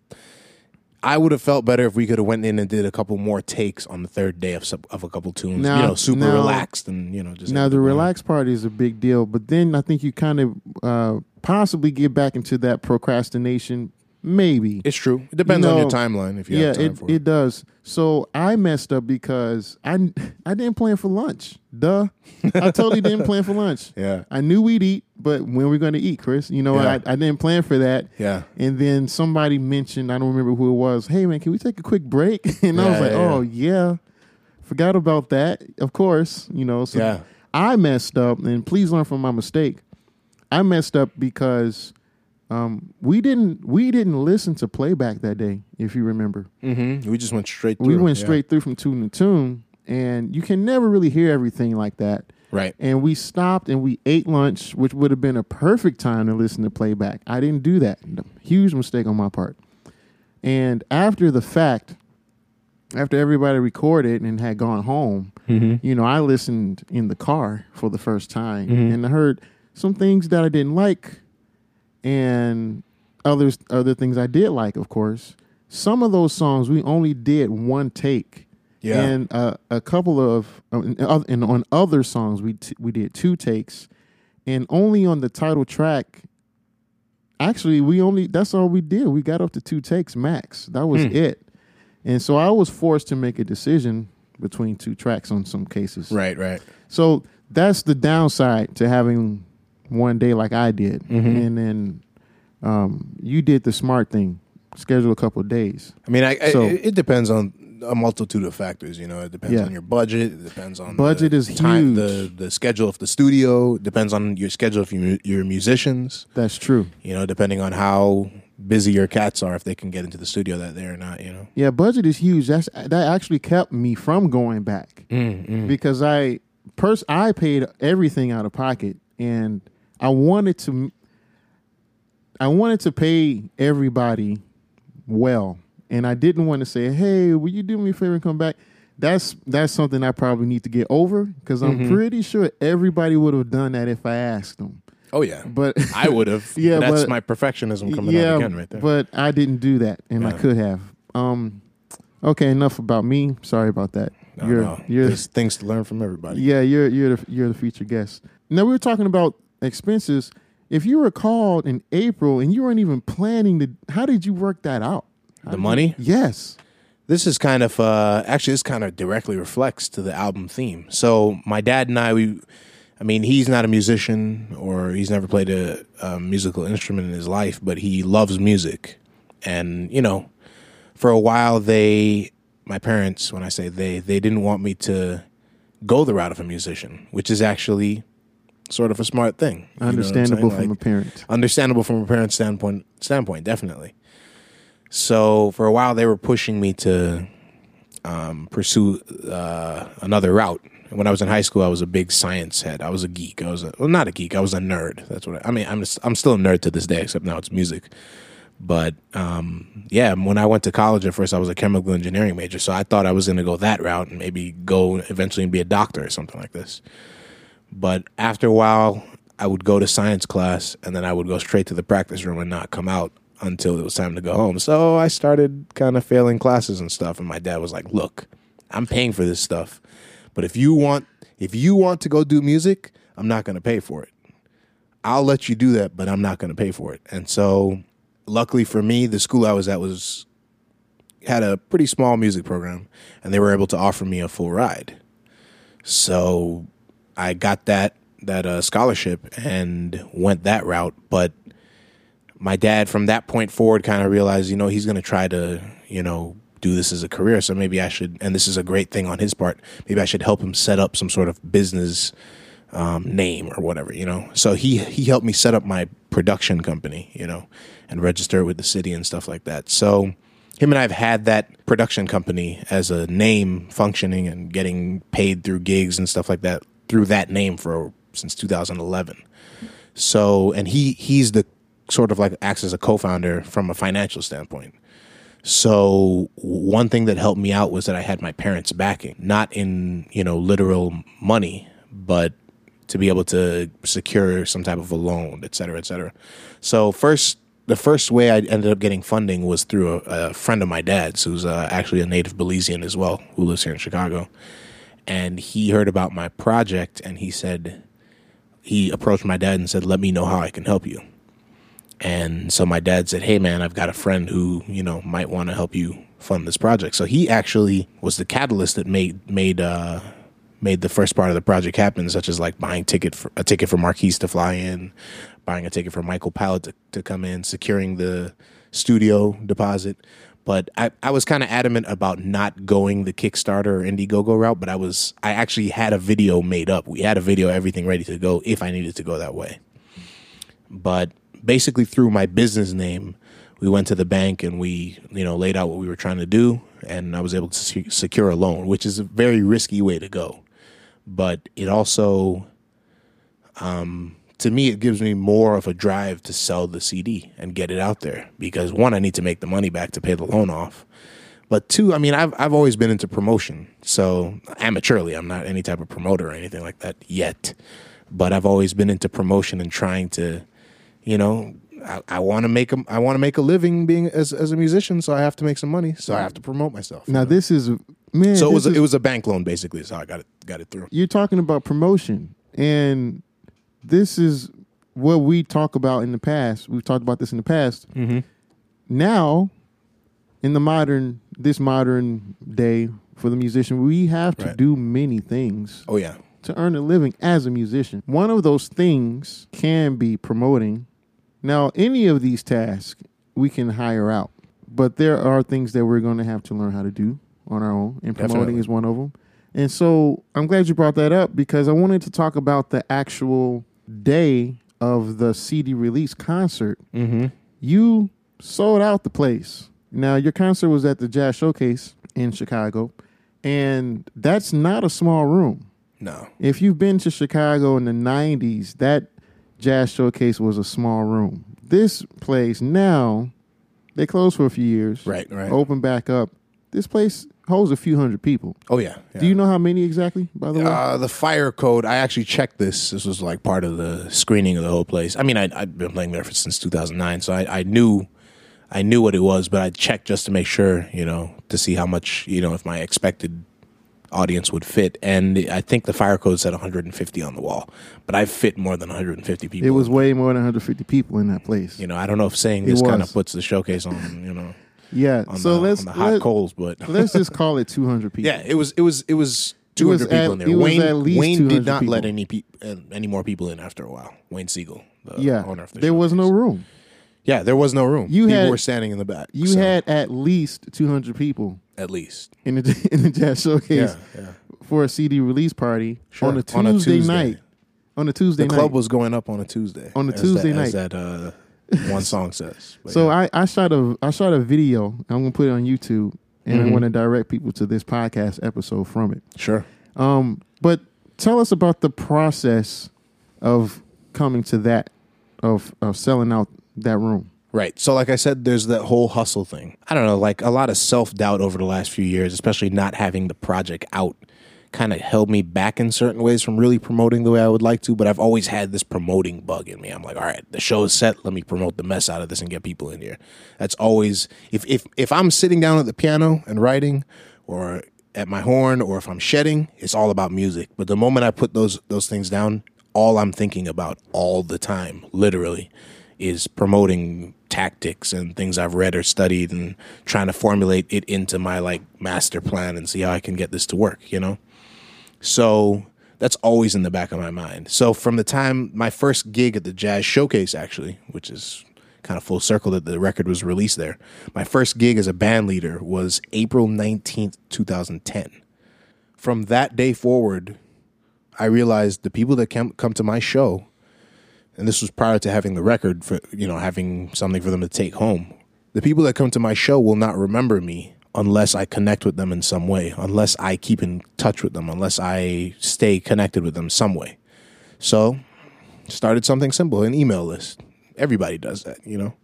[SPEAKER 1] I would have felt better if we could have went in and did a couple more takes on the third day of some, of a couple tunes.
[SPEAKER 3] Now-
[SPEAKER 1] you know, super
[SPEAKER 3] now-
[SPEAKER 1] relaxed and you know just
[SPEAKER 3] now the
[SPEAKER 1] on.
[SPEAKER 3] relaxed part is a big deal, but then I think you kind of uh, possibly get back into that procrastination. Maybe
[SPEAKER 1] It's true. It depends on your timeline if you
[SPEAKER 3] yeah,
[SPEAKER 1] have time
[SPEAKER 3] it,
[SPEAKER 1] it.
[SPEAKER 3] it does. So I messed up because I I didn't plan for lunch. Duh, I totally didn't plan for lunch.
[SPEAKER 1] Yeah.
[SPEAKER 3] I knew we'd eat, but when we're going to eat, Chris, you know,
[SPEAKER 1] Yeah.
[SPEAKER 3] I, I didn't plan for that.
[SPEAKER 1] Yeah.
[SPEAKER 3] And then somebody mentioned, I don't remember who it was. Hey man, can we take a quick break? And I was like,
[SPEAKER 1] yeah,
[SPEAKER 3] oh yeah, forgot about that. Of course, you know. So
[SPEAKER 1] Yeah.
[SPEAKER 3] I messed up, and please learn from my mistake. I messed up because um, we didn't we didn't listen to playback that day. If you remember,
[SPEAKER 1] Mm-hmm. We just went straight through.
[SPEAKER 3] we went
[SPEAKER 1] yeah.
[SPEAKER 3] straight through from tune to tune, and you can never really hear everything like that.
[SPEAKER 1] Right.
[SPEAKER 3] And we stopped and we ate lunch, which would have been a perfect time to listen to playback. I didn't do that. Huge mistake on my part. And after the fact, after everybody recorded and had gone home, you know, I listened in the car for the first time and I heard some things that I didn't like and others other things I did like, of course. Some of those songs we only did one take.
[SPEAKER 1] Yeah.
[SPEAKER 3] And uh, a couple of uh, and on other songs we t- we did two takes, and only on the title track. Actually, we only that's all we did. We got up to two takes max. That was it. And so I was forced to make a decision between two tracks on some cases.
[SPEAKER 1] Right. Right.
[SPEAKER 3] So that's the downside to having one day like I did, mm-hmm. and then um, you did the smart thing, schedule a couple of days.
[SPEAKER 1] I mean, I, I-
[SPEAKER 3] So-
[SPEAKER 1] it, it depends on a multitude of factors. You know, it depends
[SPEAKER 3] Yeah.
[SPEAKER 1] on your budget. It depends on
[SPEAKER 3] Budget
[SPEAKER 1] the
[SPEAKER 3] is
[SPEAKER 1] time,
[SPEAKER 3] huge.
[SPEAKER 1] the the schedule of the studio. It depends on your schedule of your, your musicians.
[SPEAKER 3] That's true.
[SPEAKER 1] You know, depending on how busy your cats are, if they can get into the studio that day or not. You know.
[SPEAKER 3] Yeah, budget is huge. That's that actually kept me from going back mm, mm. because I pers- I paid everything out of pocket, and I wanted to I wanted to pay everybody well, and I didn't want to say, "Hey, will you do me a favor and come back?" That's that's something I probably need to get over because I'm
[SPEAKER 1] Mm-hmm.
[SPEAKER 3] pretty sure everybody would have done that if I asked them.
[SPEAKER 1] Oh yeah,
[SPEAKER 3] But
[SPEAKER 1] I would have.
[SPEAKER 3] Yeah,
[SPEAKER 1] that's
[SPEAKER 3] but-
[SPEAKER 1] my perfectionism coming
[SPEAKER 3] yeah,
[SPEAKER 1] out again right there.
[SPEAKER 3] but I didn't do that, and I could have. Um, okay, enough about me. Sorry about that.
[SPEAKER 1] No,
[SPEAKER 3] you're
[SPEAKER 1] no.
[SPEAKER 3] you're
[SPEAKER 1] There's things to learn from everybody.
[SPEAKER 3] yeah you're you're the you're the featured guest. Now we were talking about expenses. If you were called in April and you weren't even planning to, how did you work that out?
[SPEAKER 1] The money.
[SPEAKER 3] Yes.
[SPEAKER 1] This is kind of uh, actually this kind of directly reflects to the album theme. So my dad and I, we, I mean, he's not a musician or he's never played a, a musical instrument in his life, but he loves music, and you know, for a while they, my parents, when I say they, they didn't want me to go the route of a musician, which is actually sort of a smart thing. You know what I'm
[SPEAKER 3] Understandable from
[SPEAKER 1] Like,
[SPEAKER 3] a parent.
[SPEAKER 1] understandable from a parent's standpoint standpoint definitely. So for a while they were pushing me to um, pursue uh, another route. When i was in high school i was a big science head. I was a geek. I was a, well not a geek. I was a nerd. That's what i, I mean I'm, I'm still a nerd to this day except now it's music. But um, yeah when i went to college at first i was a chemical engineering major. So i thought i was going to go that route and maybe go eventually and be a doctor or something like this but after a while, I would go to science class and then I would go straight to the practice room and not come out until it was time to go home. So I started kind of failing classes and stuff. And my dad was like, "Look, I'm paying for this stuff, but if you want, if you want to go do music, I'm not going to pay for it. I'll let you do that, but I'm not going to pay for it." And so, luckily for me, the school I was at was had a pretty small music program, and they were able to offer me a full ride. So I got that that uh, scholarship and went that route. But my dad, from that point forward, kind of realized, you know, he's going to try to, you know, do this as a career. So maybe I should, and this is a great thing on his part. Maybe I should help him set up some sort of business um, name or whatever, you know. So he he helped me set up my production company, you know, and register it with the city and stuff like that. So him and I have had that production company as a name functioning and getting paid through gigs and stuff like that through that name for since 2011. So, and he he's the sort of like acts as a co-founder from a financial standpoint. So one thing that helped me out was that I had my parents backing, not in, you know, literal money, but to be able to secure some type of a loan, et cetera, et cetera. So first, the first way I ended up getting funding was through a, a friend of my dad's, who's uh, actually a native Belizean as well, who lives here in Chicago. And he heard about my project, and he said, he approached my dad and said, "Let me know how I can help you." And so my dad said, "Hey man, I've got a friend who, you know, might want to help you fund this project." So he actually was the catalyst that made made uh made the first part of the project happen, such as like buying ticket for, a ticket for Marquis to fly in, buying a ticket for Michael Pallet to, to come in, securing the studio deposit. But I, I was kind of adamant about not going the Kickstarter or Indiegogo route, but I was I actually had a video made up. We had a video, everything ready to go if I needed to go that way. But basically through my business name, we went to the bank and we, you know, laid out what we were trying to do, and I was able to secure a loan, which is a very risky way to go. But it also, um, to me, it gives me more of a drive to sell the CD and get it out there because one, I need to make the money back to pay the loan off. But two, I mean, I've I've always been into promotion, so amateurly, I'm not any type of promoter or anything like that yet. But I've always been into promotion and trying to, you know, I, I want to make a I want to make a living being as as a musician, so I have to make some money, so I have to promote myself.
[SPEAKER 3] Now this is man.
[SPEAKER 1] so it was a,
[SPEAKER 3] is-
[SPEAKER 1] it was a bank loan basically, is how I got it got it through.
[SPEAKER 3] you're talking about promotion and this is what we talk about in the past we've talked about this in the past
[SPEAKER 1] Mm-hmm.
[SPEAKER 3] now in the modern this modern day for the musician we have to
[SPEAKER 1] Right.
[SPEAKER 3] do many things
[SPEAKER 1] Oh yeah,
[SPEAKER 3] to earn a living as a musician one of those things can be promoting now any of these tasks we can hire out but there are things that we're going to have to learn how to do on our own and promoting
[SPEAKER 1] Definitely.
[SPEAKER 3] is one of them and so i'm glad you brought that up because i wanted to talk about the actual day of the cd release concert
[SPEAKER 1] mm-hmm.
[SPEAKER 3] you sold out the place. Now, your concert was at the Jazz Showcase in Chicago, and that's not a small room.
[SPEAKER 1] no,
[SPEAKER 3] If you've been to Chicago in the 90s, that Jazz Showcase was a small room. This place now They closed for a few years.
[SPEAKER 1] Right, right.
[SPEAKER 3] Open back up. This place holds a few hundred people.
[SPEAKER 1] Oh yeah. yeah.
[SPEAKER 3] Do you know how many exactly? By the way,
[SPEAKER 1] Uh, the fire code. I actually checked this. This was like part of the screening of the whole place. I mean, I, I've been playing there for, since 2009, so I, I knew, I knew what it was, but I checked just to make sure, you know, to see how much, you know, if my expected audience would fit. And I think the fire code said 150 on the wall, but I fit more than 150 people.
[SPEAKER 3] it was way more than 150 people in that place.
[SPEAKER 1] You know, I don't know if saying
[SPEAKER 3] It
[SPEAKER 1] this kind of puts the showcase on, you know,
[SPEAKER 3] yeah.
[SPEAKER 1] on,
[SPEAKER 3] so
[SPEAKER 1] the,
[SPEAKER 3] let's
[SPEAKER 1] the hot
[SPEAKER 3] let,
[SPEAKER 1] coals, but
[SPEAKER 3] let's just call it 200 people.
[SPEAKER 1] Yeah, it was it was it was
[SPEAKER 3] It was
[SPEAKER 1] 200 people
[SPEAKER 3] at-
[SPEAKER 1] in there. Wayne
[SPEAKER 3] at least
[SPEAKER 1] Wayne did not let any uh, any more people in after a while. Wayne Segal, the
[SPEAKER 3] Yeah.
[SPEAKER 1] owner of the
[SPEAKER 3] There was no room.
[SPEAKER 1] Yeah, there was no room.
[SPEAKER 3] You
[SPEAKER 1] people
[SPEAKER 3] had-
[SPEAKER 1] were standing in the back.
[SPEAKER 3] You
[SPEAKER 1] so,
[SPEAKER 3] had at least 200 people
[SPEAKER 1] at least.
[SPEAKER 3] in the in the jazz showcase
[SPEAKER 1] Yeah, yeah.
[SPEAKER 3] for a CD release party
[SPEAKER 1] Sure.
[SPEAKER 3] on a Tuesday,
[SPEAKER 1] On a Tuesday.
[SPEAKER 3] night. On a Tuesday
[SPEAKER 1] The
[SPEAKER 3] night.
[SPEAKER 1] club was going up on a Tuesday.
[SPEAKER 3] On a Tuesday
[SPEAKER 1] that,
[SPEAKER 3] night.
[SPEAKER 1] that uh, one song says.
[SPEAKER 3] So
[SPEAKER 1] yeah.
[SPEAKER 3] I, I shot a I shot a video. I'm gonna put it on YouTube, and I
[SPEAKER 1] Mhm.
[SPEAKER 3] want to direct people to this podcast episode from it.
[SPEAKER 1] sure.
[SPEAKER 3] Um, but tell us about the process of coming to that of of selling out that room.
[SPEAKER 1] Right. So, like I said, there's that whole hustle thing. I don't know, like a lot of self doubt over the last few years, especially not having the project out, kind of held me back in certain ways from really promoting the way I would like to. But I've always had this promoting bug in me. I'm like, all right, the show is set. Let me promote the mess out of this and get people in here. That's always if if if I'm sitting down at the piano and writing, or at my horn, or if I'm shedding, it's all about music. But the moment I put those those things down, all I'm thinking about all the time, literally, is promoting tactics and things I've read or studied and trying to formulate it into my like master plan and see how I can get this to work, you know? So that's always in the back of my mind. So from the time my first gig at the Jazz Showcase, actually, which is kind of full circle that the record was released there, my first gig as a band leader was April 19th, 2010. From that day forward, I realized the people that come come to my show, and this was prior to having the record for you know having something for them to take home. The people that come to my show will not remember me unless I connect with them in some way, unless I keep in touch with them, unless I stay connected with them some way. So, started something simple, an email list. Everybody does that, you know.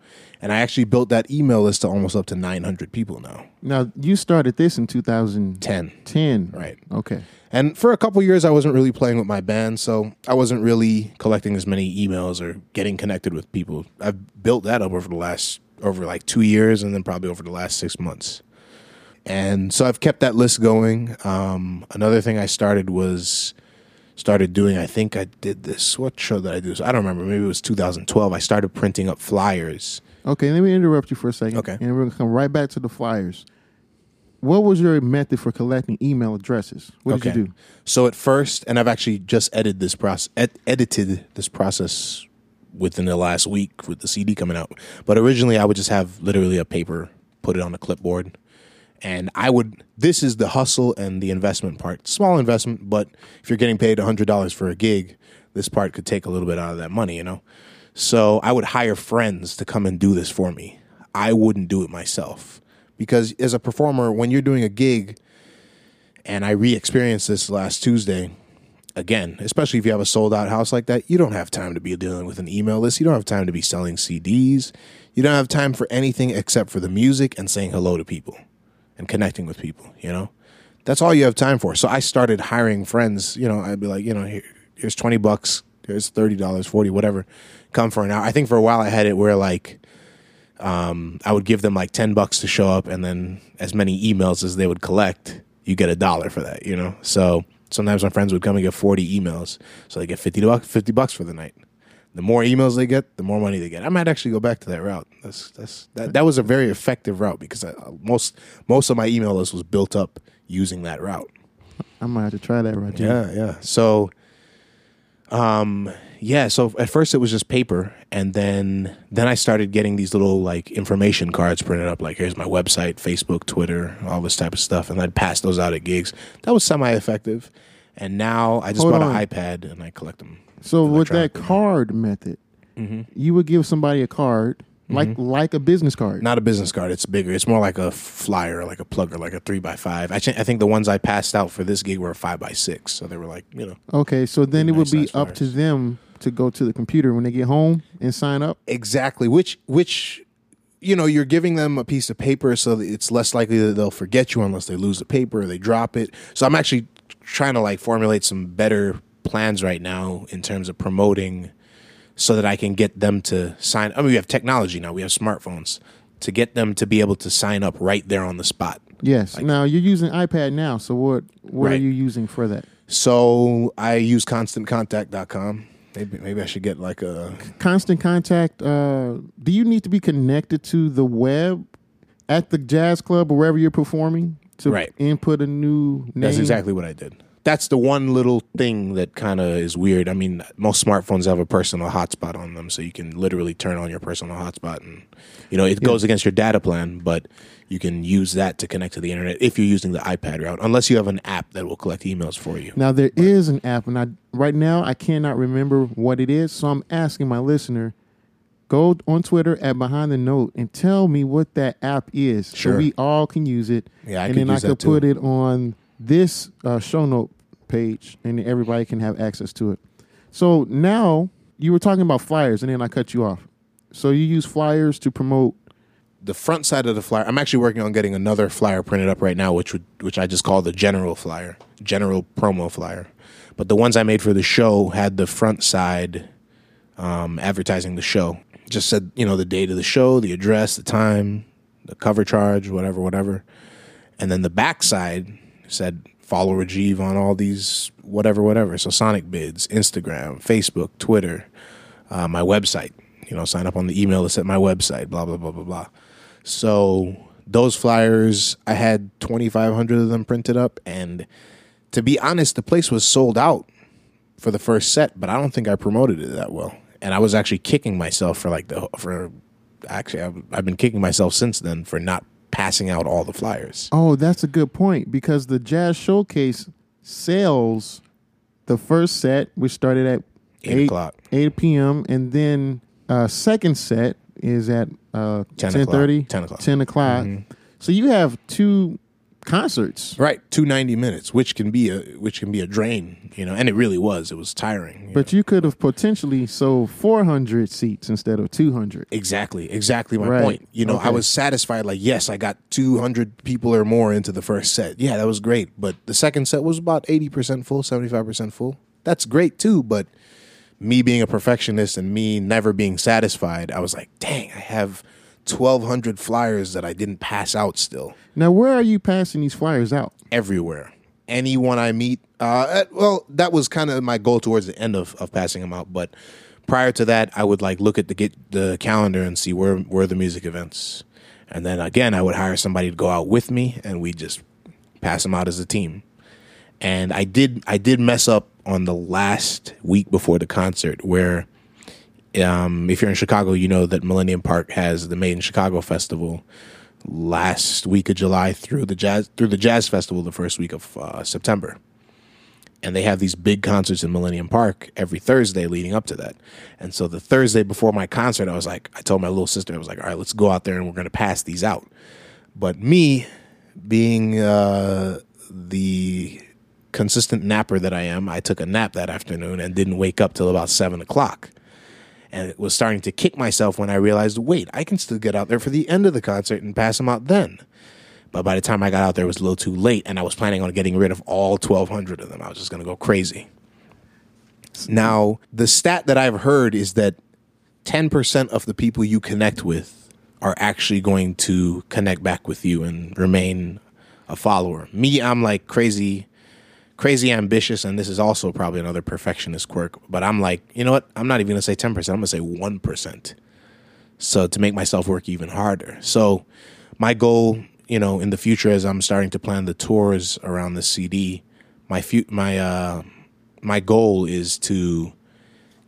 [SPEAKER 1] And I actually built that email list to almost up to 900 people now.
[SPEAKER 3] Now you started this in 2010.
[SPEAKER 1] 10. Right.
[SPEAKER 3] Okay.
[SPEAKER 1] And for a couple years, I wasn't really playing with my band, so I wasn't really collecting as many emails or getting connected with people. I've built that up over the last over like two years, and then probably over the last six months. And so I've kept that list going. Um, another thing I started was started doing. I think I did this. What show did I do? So I don't remember. Maybe it was 2012. I started printing up flyers.
[SPEAKER 3] Okay. Let me interrupt you for a second.
[SPEAKER 1] Okay.
[SPEAKER 3] And we're gonna come right back to the flyers. What was your method for collecting email addresses? What did you do?
[SPEAKER 1] So at first, and I've actually just edited this process, ed- edited this process within the last week with the CD coming out. But originally, I would just have literally a paper, put it on a clipboard, and I would. This is the hustle and the investment part. Small investment, but if you're getting paid hundred dollars for a gig, this part could take a little bit out of that money, you know. So I would hire friends to come and do this for me. I wouldn't do it myself because as a performer, when you're doing a gig, and I re-experienced this last Tuesday again, especially if you have a sold out house like that, you don't have time to be dealing with an email list. You don't have time to be selling CDs. You don't have time for anything except for the music and saying hello to people and connecting with people, you know? That's all you have time for. So I started hiring friends, you know, I'd be like, you know, here, here's 20 bucks, here's $30, 40, whatever. Come for an hour. I think for a while I had it where like um, I would give them like 10 bucks to show up and then as many emails as they would collect, you get a dollar for that, you know? So sometimes my friends would come and get 40 emails. So they get 50 bucks, 50 bucks for the night. The more emails they get, the more money they get. I might actually go back to that route. That's that's that, that was a very effective route because I, most most of my email list was built up using that route.
[SPEAKER 3] I might have to try that right
[SPEAKER 1] Yeah, yeah. So, um, yeah. So at first it was just paper, and then then I started getting these little like information cards printed up. Like here's my website, Facebook, Twitter, all this type of stuff, and I'd pass those out at gigs. That was semi effective. And now I just
[SPEAKER 3] Hold
[SPEAKER 1] bought
[SPEAKER 3] on.
[SPEAKER 1] an iPad and I collect them.
[SPEAKER 3] So with that card method,
[SPEAKER 1] Mm-hmm.
[SPEAKER 3] you would give somebody a card like like a business card.
[SPEAKER 1] Not a business card. It's bigger. It's more like a flyer, like a plugger, like a three by five. I, thi- I think the ones I passed out for this gig were a five by six, so they were like you know
[SPEAKER 3] okay, so then it would be up to them to go to the computer when they get home and sign up.
[SPEAKER 1] exactly which which you know, you're giving them a piece of paper so that it's less likely that they'll forget you unless they lose the paper or they drop it. So I'm actually trying to like formulate some better plans right now in terms of promoting so that I can get them to sign. I mean, we have technology now, we have smartphones to get them to be able to sign up right there on the spot.
[SPEAKER 3] Yes. now you're using iPad now, so what what are you using for that?
[SPEAKER 1] So I use constantcontact.com. Maybe maybe I should get like a
[SPEAKER 3] Constant Contact. Uh, do you need to be connected to the web at the jazz club or wherever you're performing to
[SPEAKER 1] Right.
[SPEAKER 3] input a new name?
[SPEAKER 1] That's exactly what I did. That's the one little thing that kind of is weird. I mean, most smartphones have a personal hotspot on them, so you can literally turn on your personal hotspot, and you know it goes against your data plan, but you can use that to connect to the internet if you're using the iPad route, unless you have an app that will collect emails for you.
[SPEAKER 3] Now there is an app, and I right now I cannot remember what it is. So I'm asking my listener, go on Twitter at Behind the Note and tell me what that app is, so we all can use it.
[SPEAKER 1] Yeah, I
[SPEAKER 3] and then I could put it on this uh, show note page, and everybody can have access to it. So now you were talking about flyers, and then I cut you off. So you use flyers to promote.
[SPEAKER 1] the front side of the flyer. I'm actually working on getting another flyer printed up right now, which would which I just call the general flyer, general promo flyer. But the ones I made for the show had the front side um, advertising the show. Just said you know the date of the show, the address, the time, the cover charge, whatever, whatever. And then the back side said follow Rajiv on all these whatever, whatever. So Sonicbids, Instagram, Facebook, Twitter, uh, my website. You know, sign up on the email list at my website. Blah blah blah blah blah. So those flyers, I had 2,500 of them printed up, and to be honest, the place was sold out for the first set, but I don't think I promoted it that well. And I was actually kicking myself for like the for actually I've, I've been kicking myself since then for not passing out all the flyers.
[SPEAKER 3] Oh, that's a good point because the Jazz Showcase sells the first set, which started at
[SPEAKER 1] Eight o'clock.
[SPEAKER 3] 8 p.m. and then uh, second set is at uh,
[SPEAKER 1] 10
[SPEAKER 3] 10
[SPEAKER 1] o'clock.
[SPEAKER 3] 30,
[SPEAKER 1] 10 o'clock.
[SPEAKER 3] 10 o'clock. So you have two concerts,
[SPEAKER 1] Right, two ninety minutes, which can be a which can be a drain, you know, and it really was. It was tiring. you
[SPEAKER 3] but you could have potentially sold 400 seats instead of 200.
[SPEAKER 1] Exactly, exactly my
[SPEAKER 3] Right.
[SPEAKER 1] point. You know, I was satisfied. Like, yes, I got 200 people or more into the first set. Yeah, that was great. But the second set was about 80% full, 75% full. That's great too. But me being a perfectionist and me never being satisfied, I was like, dang, I have 1,200 flyers that I didn't pass out still
[SPEAKER 3] Now, where are you passing these flyers out?
[SPEAKER 1] everywhere. Anyone I meet, uh, uh, well, that was kind of my goal towards the end of, of passing them out. But prior to that, I would like look at the get the calendar and see where where the music events, and then again, I would hire somebody to go out with me, and we just pass them out as a team. And I did I did mess up on the last week before the concert where. Um, if you're in Chicago, you know that Millennium Park has the Made in Chicago Festival, last week of July through the jazz through the jazz festival the first week of uh, September. And they have these big concerts in Millennium Park every Thursday leading up to that. And so the Thursday before my concert, I was like, I told my little sister, I was like, all right, let's go out there and we're going to pass these out. But me, being uh, the consistent napper that I am, I took a nap that afternoon and didn't wake up till about seven o'clock and it was starting to kick myself when I realized, wait, I can still get out there for the end of the concert and pass them out then. But by the time I got out there, it was a little too late, and I was planning on getting rid of all 1,200 of them. I was just going to go crazy. Now, the stat that I've heard is that 10% of the people you connect with are actually going to connect back with you and remain a follower. Me, I'm like crazy crazy ambitious, and this is also probably another perfectionist quirk. But I'm like, you know what? I'm not even gonna say ten percent. I'm gonna say one percent. So to make myself work even harder. So my goal, you know, in the future, as I'm starting to plan the tours around the CD, my fu- my uh, my goal is to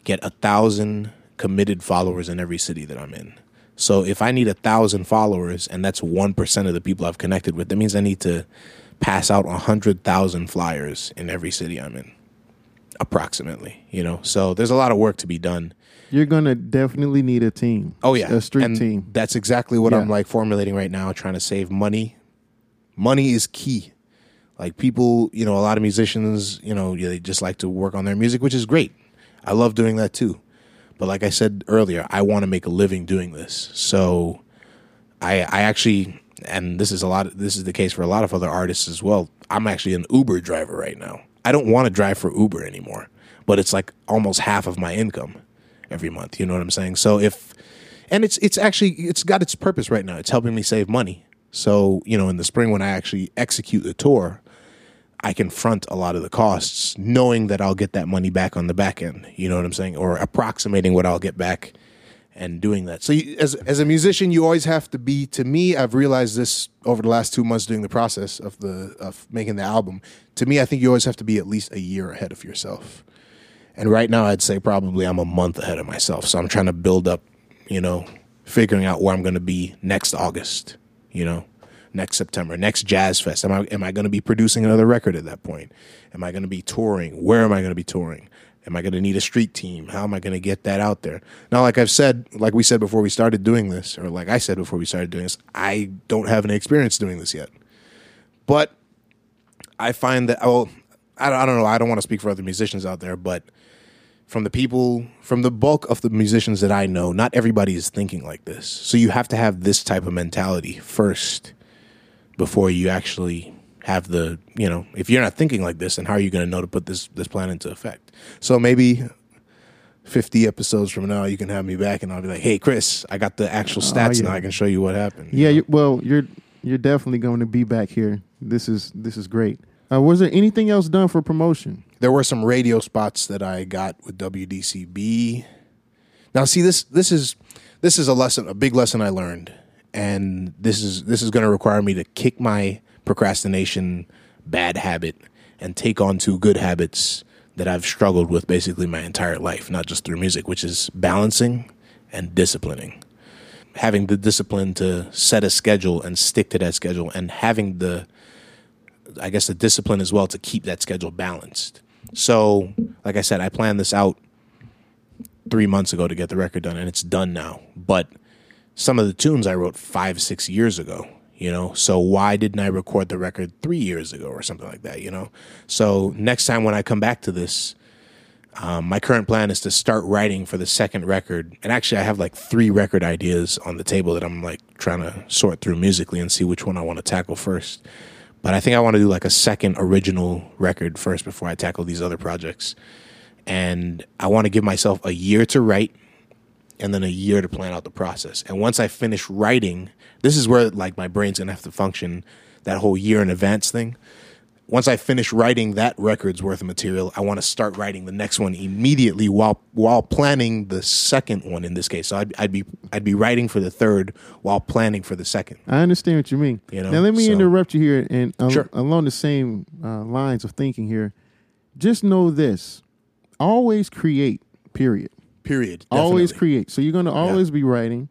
[SPEAKER 1] get a thousand committed followers in every city that I'm in. So if I need a thousand followers, and that's one percent of the people I've connected with, that means I need to pass out a hundred thousand flyers in every city I'm in, approximately. You know, so there's a lot of work to be done.
[SPEAKER 3] You're going to definitely need a team.
[SPEAKER 1] Oh yeah,
[SPEAKER 3] A street
[SPEAKER 1] and
[SPEAKER 3] team.
[SPEAKER 1] That's exactly what
[SPEAKER 3] Yeah.
[SPEAKER 1] I'm like formulating right now, trying to save money. Money is key. Like people, you know, a lot of musicians, you know, they just like to work on their music, which is great. I love doing that too. But like I said earlier, I want to make a living doing this. So I I actually and this is a lot this is the case for a lot of other artists as well. I'm actually an Uber driver right now. I don't want to drive for Uber anymore, but it's like almost half of my income every month, you know what I'm saying? So if and it's it's actually it's got its purpose right now. It's helping me save money. So, you know, in the spring when I actually execute the tour, I can front a lot of the costs knowing that I'll get that money back on the back end. You know what I'm saying? Or approximating what I'll get back and doing that. So, you, as as a musician, you always have to be. To me, I've realized this over the last two months doing the process of the of making the album. To me, I think you always have to be at least a year ahead of yourself. And right now, I'd say probably I'm a month ahead of myself. So I'm trying to build up, you know, figuring out where I'm going to be next August. You know, next September, next Jazz Fest. Am I am I going to be producing another record at that point? Am I going to be touring? Where am I going to be touring? Am I going to need a street team? How am I going to get that out there? Now, like I've said, like we said before we started doing this, or like I said before we started doing this, I don't have any experience doing this yet. But I find that, well, I don't, I don't know. I don't want to speak for other musicians out there, but from the people, from the bulk of the musicians that I know, not everybody is thinking like this. So you have to have this type of mentality first before you actually have the you know if you're not thinking like this then how are you going to know to put this this plan into effect so maybe 50 episodes from now you can have me back and i'll be like hey chris i got the actual stats
[SPEAKER 3] yeah.
[SPEAKER 1] now i can show you what happened
[SPEAKER 3] Yeah, you, well, you're you're definitely going to be back here. This is this is great. Uh, was there anything else done for promotion?
[SPEAKER 1] there were some radio spots that i got with wdcb now see this this is this is a lesson a big lesson i learned and this is this is going to require me to kick my procrastination bad habit and take on two good habits that I've struggled with basically my entire life, not just through music, which is balancing and disciplining. Having the discipline to set a schedule and stick to that schedule, and having the, I guess, the discipline as well to keep that schedule balanced. So, like I said, I planned this out three months ago to get the record done, and it's done now. But some of the tunes I wrote five, six years ago, you know. So why didn't I record the record three years ago or something like that, you know? So next time when I come back to this, um, my current plan is to start writing for the second record. And actually, I have like three record ideas on the table that I'm like trying to sort through musically and see which one I want to tackle first. But I think I want to do like a second original record first before I tackle these other projects. And I want to give myself a year to write and then a year to plan out the process. And once I finish writing, this is where like my brain's gonna have to function that whole year in advance thing. Once I finish writing that record's worth of material, I want to start writing the next one immediately while while planning the second one. In this case, so I'd, I'd be I'd be writing for the third while planning for the second.
[SPEAKER 3] I understand what you mean.
[SPEAKER 1] You know,
[SPEAKER 3] now let me
[SPEAKER 1] so-
[SPEAKER 3] interrupt you here, and al-
[SPEAKER 1] Sure.
[SPEAKER 3] along the same uh, lines of thinking here, just know this: always create. Period.
[SPEAKER 1] Period.
[SPEAKER 3] Always create. So you're going to always be writing,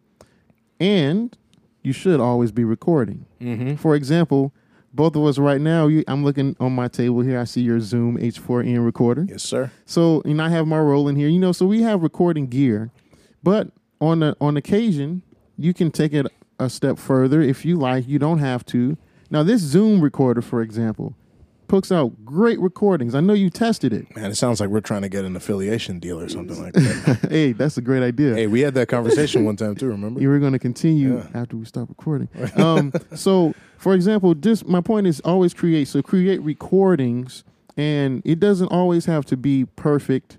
[SPEAKER 3] and you should always be recording.
[SPEAKER 1] Mm-hmm.
[SPEAKER 3] For example, both of us right now, you, I'm looking on my table here. I see your Zoom H4n recorder.
[SPEAKER 1] Yes, sir.
[SPEAKER 3] So, and I have my roll in here. You know, so we have recording gear, but on the on occasion, you can take it a step further if you like. You don't have to. Now, this Zoom recorder, for example, puts out great recordings. I know you tested it.
[SPEAKER 1] Man, it sounds like we're trying to get an affiliation deal or something like that.
[SPEAKER 3] hey, that's a great idea.
[SPEAKER 1] hey, we had that conversation one time too. Remember?
[SPEAKER 3] You were going to continue
[SPEAKER 1] Yeah.
[SPEAKER 3] after we stop recording. Um, so, for example, just my point is always create. So create recordings, and it doesn't always have to be perfect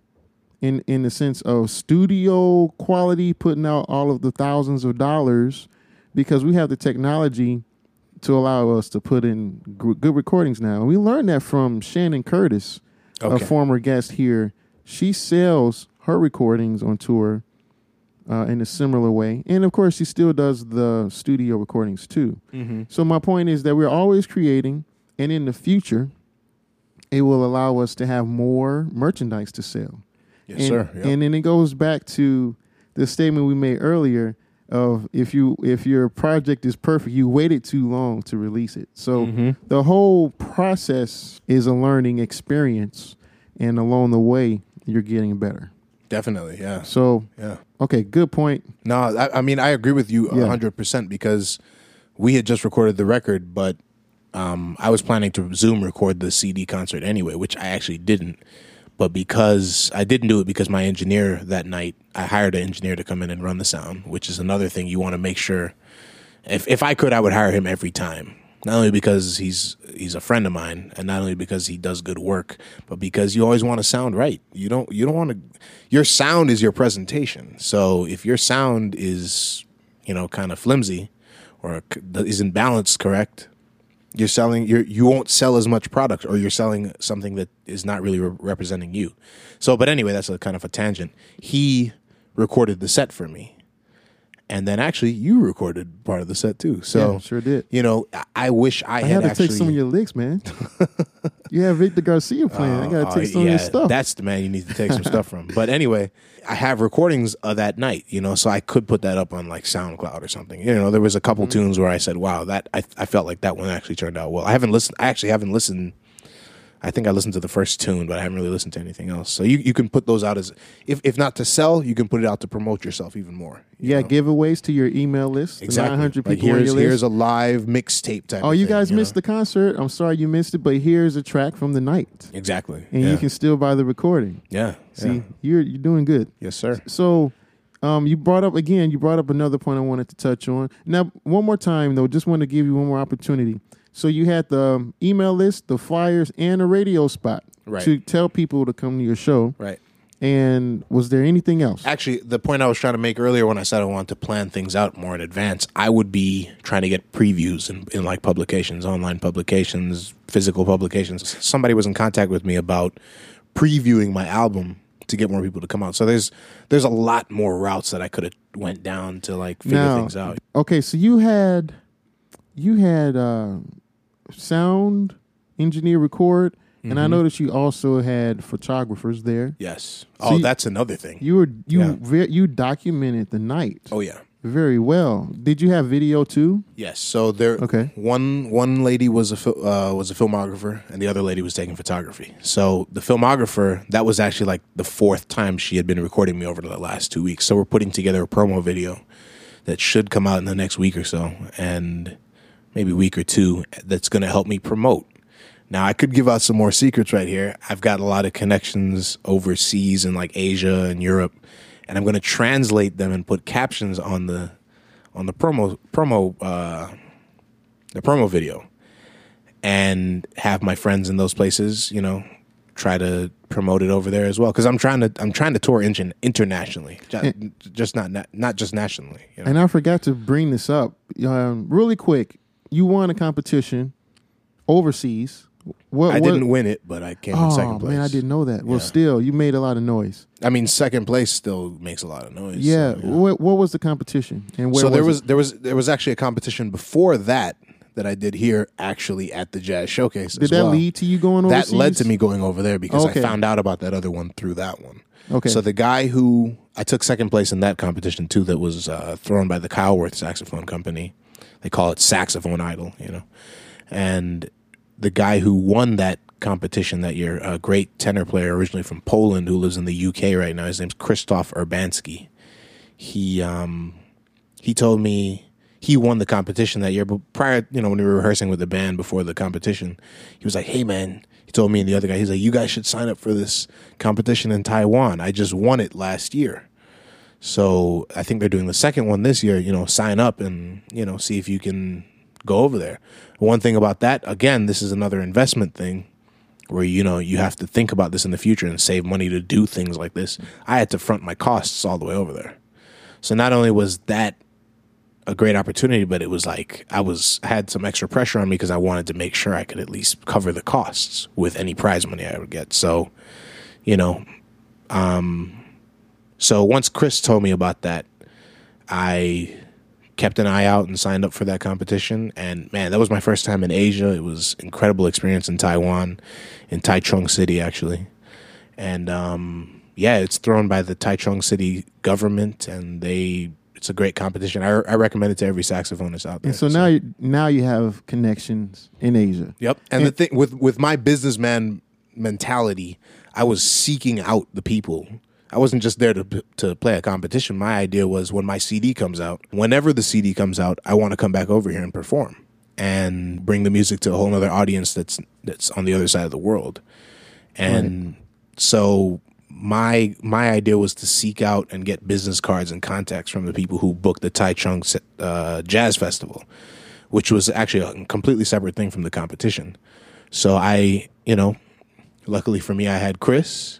[SPEAKER 3] in in the sense of studio quality, putting out all of the thousands of dollars, because we have the technology to allow us to put in gr- good recordings now. And we learned that from Shannon Curtis,
[SPEAKER 1] Okay.
[SPEAKER 3] a former guest here. She sells her recordings on tour uh, in a similar way. And of course, she still does the studio recordings too.
[SPEAKER 1] Mm-hmm.
[SPEAKER 3] So, my point is that we're always creating, and in the future, it will allow us to have more merchandise to sell.
[SPEAKER 1] Yes,
[SPEAKER 3] and,
[SPEAKER 1] sir. Yep.
[SPEAKER 3] And then it goes back to the statement we made earlier of if you if your project is perfect, you waited too long to release it. So
[SPEAKER 1] Mhm.
[SPEAKER 3] the whole process is a learning experience, and along the way, you're getting better.
[SPEAKER 1] Definitely. Yeah.
[SPEAKER 3] So
[SPEAKER 1] Yeah.
[SPEAKER 3] okay, good point.
[SPEAKER 1] No, I, I mean I agree with you a
[SPEAKER 3] Yeah.
[SPEAKER 1] hundred percent because we had just recorded the record, but um, I was planning to Zoom record the CD concert anyway, which I actually didn't. But because I didn't do it because my engineer that night, I hired an engineer to come in and run the sound, which is another thing you want to make sure if if I could, I would hire him every time. Not only because he's he's a friend of mine, and not only because he does good work, but because you always want to sound right. You don't you don't want to. Your sound is your presentation. So if your sound is you know kind of flimsy or isn't balanced correct, you're selling you you won't sell as much product, or you're selling something that is not really re- representing you. So, but anyway, that's a kind of a tangent. He recorded the set for me and then actually you recorded part of the set too. So
[SPEAKER 3] Yeah, sure did.
[SPEAKER 1] You know, I- I wish I,
[SPEAKER 3] I
[SPEAKER 1] had,
[SPEAKER 3] had to
[SPEAKER 1] actually.
[SPEAKER 3] take some of your licks, man. you have Victor Garcia playing. I gotta
[SPEAKER 1] Oh,
[SPEAKER 3] take some of your stuff.
[SPEAKER 1] That's the man you need to take some stuff from. But anyway, I have recordings of that night, you know, so I could put that up on like SoundCloud or something. You know, there was a couple
[SPEAKER 3] Mm-hmm.
[SPEAKER 1] tunes where I said, "Wow, that I, I felt like that one actually turned out well." I haven't listened. I actually haven't listened. I think I listened to the first tune, but I haven't really listened to anything else. So you, you can put those out as if if not to sell, you can put it out to promote yourself even more. you
[SPEAKER 3] yeah,
[SPEAKER 1] know?
[SPEAKER 3] giveaways to your email list.
[SPEAKER 1] exactly.
[SPEAKER 3] 900
[SPEAKER 1] Like,
[SPEAKER 3] people on
[SPEAKER 1] here's
[SPEAKER 3] your
[SPEAKER 1] here's
[SPEAKER 3] list.
[SPEAKER 1] a live mixtape type.
[SPEAKER 3] oh, you
[SPEAKER 1] thing,
[SPEAKER 3] guys
[SPEAKER 1] know?
[SPEAKER 3] missed the concert. I'm sorry you missed it, but here's a track from the night,
[SPEAKER 1] exactly,
[SPEAKER 3] and
[SPEAKER 1] yeah.
[SPEAKER 3] you can still buy the recording.
[SPEAKER 1] yeah,
[SPEAKER 3] See,
[SPEAKER 1] yeah.
[SPEAKER 3] you're you're doing good.
[SPEAKER 1] yes, sir.
[SPEAKER 3] So, um, you brought up again. You brought up another point I wanted to touch on. Now, one more time though, just want to give you one more opportunity. So you had the um, email list, the flyers, and a radio spot
[SPEAKER 1] Right.
[SPEAKER 3] to tell people to come to your show.
[SPEAKER 1] Right.
[SPEAKER 3] And was there anything else?
[SPEAKER 1] Actually, the point I was trying to make earlier when I said I wanted to plan things out more in advance, I would be trying to get previews in, in like publications, online publications, physical publications. Somebody was in contact with me about previewing my album to get more people to come out. So there's there's a lot more routes that I could have went down to like figure
[SPEAKER 3] Now-
[SPEAKER 1] things out.
[SPEAKER 3] Okay, so you had you had uh, sound engineer record, and
[SPEAKER 1] Mm-hmm.
[SPEAKER 3] I noticed you also had photographers there.
[SPEAKER 1] Yes. Oh,
[SPEAKER 3] you-
[SPEAKER 1] that's another thing.
[SPEAKER 3] You were you
[SPEAKER 1] Yeah.
[SPEAKER 3] ve- you documented the night
[SPEAKER 1] oh yeah.
[SPEAKER 3] very well. Did you have video too?
[SPEAKER 1] Yes. So there.
[SPEAKER 3] Okay.
[SPEAKER 1] One one lady was a uh, was a filmographer, and the other lady was taking photography. So the filmographer that was actually like the fourth time she had been recording me over the last two weeks. So we're putting together a promo video that should come out in the next week or so, and maybe week or two. That's going to help me promote. Now I could give out some more secrets right here. I've got a lot of connections overseas in like Asia and Europe, and I'm going to translate them and put captions on the on the promo promo uh, the promo video, and have my friends in those places, you know, try to promote it over there as well. Because I'm trying to I'm trying to tour in, internationally, just, just not not just nationally. You know?
[SPEAKER 3] And I forgot to bring this up um, really quick. You won a competition overseas. What,
[SPEAKER 1] I
[SPEAKER 3] what-
[SPEAKER 1] didn't win it, but I came
[SPEAKER 3] Oh
[SPEAKER 1] in second place.
[SPEAKER 3] man, I didn't know that. Well,
[SPEAKER 1] Yeah.
[SPEAKER 3] still, you made a lot of noise.
[SPEAKER 1] I mean, second place still makes a lot of noise.
[SPEAKER 3] Yeah.
[SPEAKER 1] so,
[SPEAKER 3] What, what was the competition? And where
[SPEAKER 1] so there
[SPEAKER 3] was
[SPEAKER 1] was there was there was actually a competition before that that I did here actually at the Jazz Showcase.
[SPEAKER 3] Did
[SPEAKER 1] as
[SPEAKER 3] that
[SPEAKER 1] well.
[SPEAKER 3] lead to you going overseas?
[SPEAKER 1] that led to me going over there because
[SPEAKER 3] Okay.
[SPEAKER 1] I found out about that other one through that one.
[SPEAKER 3] Okay.
[SPEAKER 1] So the guy who I took second place in that competition too, that was uh, thrown by the Keilwerth Saxophone Company. They call it Saxophone Idol, you know. And the guy who won that competition that year, a great tenor player originally from Poland who lives in the UK right now. His name's Krzysztof Urbanski. He um, he told me he won the competition that year, but prior, you know, when we were rehearsing with the band before the competition, he was like, "Hey, man." He told me and the other guy, he's like, "You guys should sign up for this competition in Taiwan. I just won it last year." So I think they're doing the second one this year. You know, sign up and you know see if you can go over there. One thing about that, again, this is another investment thing where you know you have to think about this in the future and save money to do things like this. I had to front my costs all the way over there. So not only was that a great opportunity, but it was like I was had some extra pressure on me because I wanted to make sure I could at least cover the costs with any prize money I would get. So, you know, um, so once Chris told me about that, I kept an eye out and signed up for that competition. And man, that was my first time in Asia. It was incredible experience in Taiwan, in Taichung City actually, and um, yeah, it's thrown by the Taichung City government, and they. It's a great competition. I, I recommend it to every saxophonist out there.
[SPEAKER 3] And so now, you, now you have connections in Asia.
[SPEAKER 1] Yep. And the thing with with my businessman mentality, I was seeking out the people. I wasn't just there to to play a competition. My idea was when my CD comes out, whenever the CD comes out, I want to come back over here and perform and bring the music to a whole other audience that's that's on the other side of the world. And so my my idea was to seek out and get business cards and contacts from the people who booked the Taichung uh, Jazz Festival, which was actually a completely separate thing from the competition. So I, you know, luckily for me, I had Chris,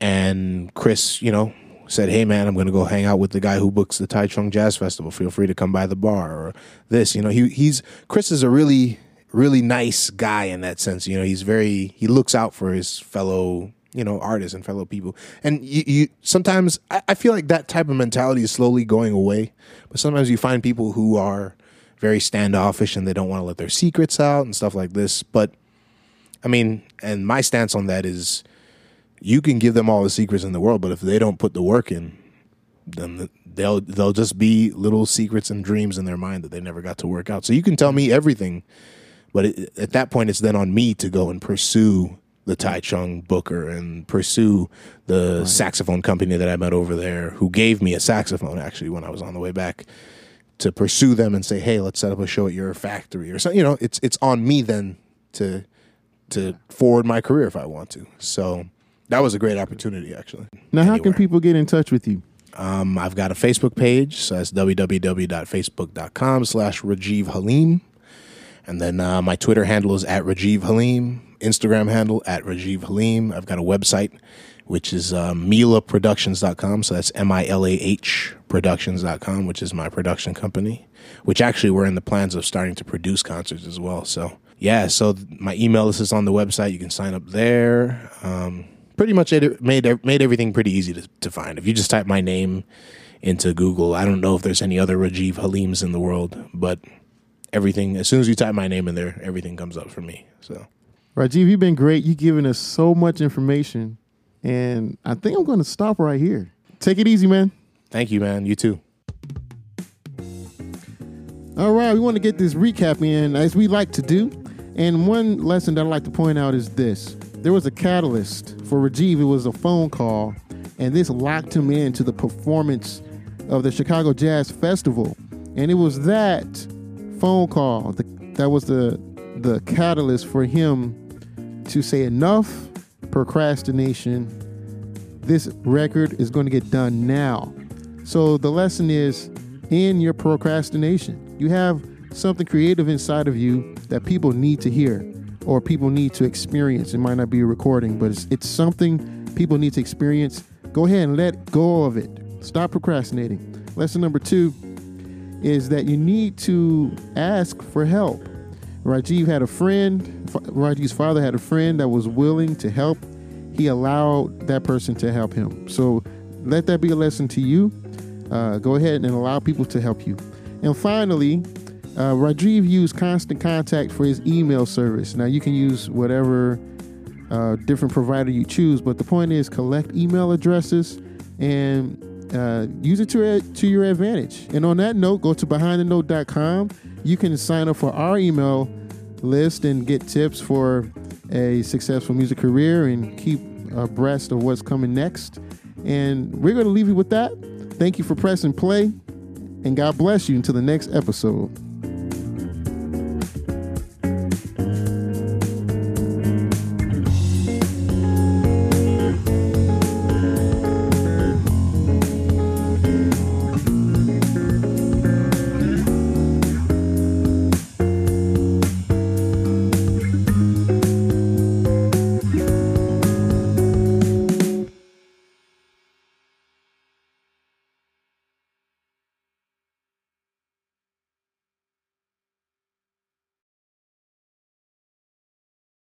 [SPEAKER 1] and Chris, you know, said, "Hey man, I'm going to go hang out with the guy who books the Taichung Jazz Festival. Feel free to come by the bar or this." You know, he he's Chris is a really really nice guy in that sense. You know, he's very he looks out for his fellow you know artists and fellow people. And you, you sometimes I, I feel like that type of mentality is slowly going away. But sometimes you find people who are very standoffish and they don't want to let their secrets out and stuff like this. But I mean, and my stance on that is you can give them all the secrets in the world, but if they don't put the work in, then they'll they'll just be little secrets and dreams in their mind that they never got to work out. So you can tell me everything, but it, at that point, it's then on me to go and pursue the Taichung Booker and pursue the right. saxophone company that I met over there, who gave me a saxophone actually when I was on the way back. To pursue them and say, "Hey, let's set up a show at your factory," or something. You know, it's it's on me then to to forward my career if I want to. So that was a great opportunity, actually.
[SPEAKER 3] Now, how can people get in touch with you?
[SPEAKER 1] Um, I've got a Facebook page, so that's www.facebook.com slash Rajiv Halim. And then uh, my Twitter handle is at Rajiv Halim, Instagram handle at Rajiv Halim. I've got a website, which is uh, milahproductions.com. So that's M I L A H productions.com, which is my production company, which actually we're in the plans of starting to produce concerts as well. So, yeah, so my email list is on the website. You can sign up there. Um, pretty much it made made everything pretty easy to, to find. If you just type my name into Google, I don't know if there's any other Rajiv Halims in the world, but everything as soon as you type my name in there, everything comes up for me. So,
[SPEAKER 3] Rajiv, you've been great. You've given us so much information, and I think I'm going to stop right here. Take it easy, man.
[SPEAKER 1] Thank you, man. You too.
[SPEAKER 3] All right, we want to get this recap in as we like to do. And one lesson that I'd like to point out is this there was a catalyst for Rajiv. It was a phone call, and this locked him into the performance of the Chicago Jazz Festival. And it was that phone call that, was the the catalyst for him to say enough procrastination. This record is going to get done now. So the lesson is in your procrastination. You have something creative inside of you that people need to hear or people need to experience. It might not be a recording, but it's, it's something people need to experience. Go ahead and let go of it. Stop procrastinating. Lesson number two is that you need to ask for help. Rajiv had a friend, Rajiv's father had a friend that was willing to help. He allowed that person to help him. So let that be a lesson to you. Uh, go ahead and allow people to help you. And finally, uh, Rajiv used Constant Contact for his email service. Now you can use whatever uh, different provider you choose, but the point is collect email addresses and uh, use it to, to your advantage. And on that note, go to behindthenote.com. You can sign up for our email list and get tips for a successful music career and keep abreast of what's coming next. And we're going to leave you with that. Thank you for pressing play, and God bless you until the next episode.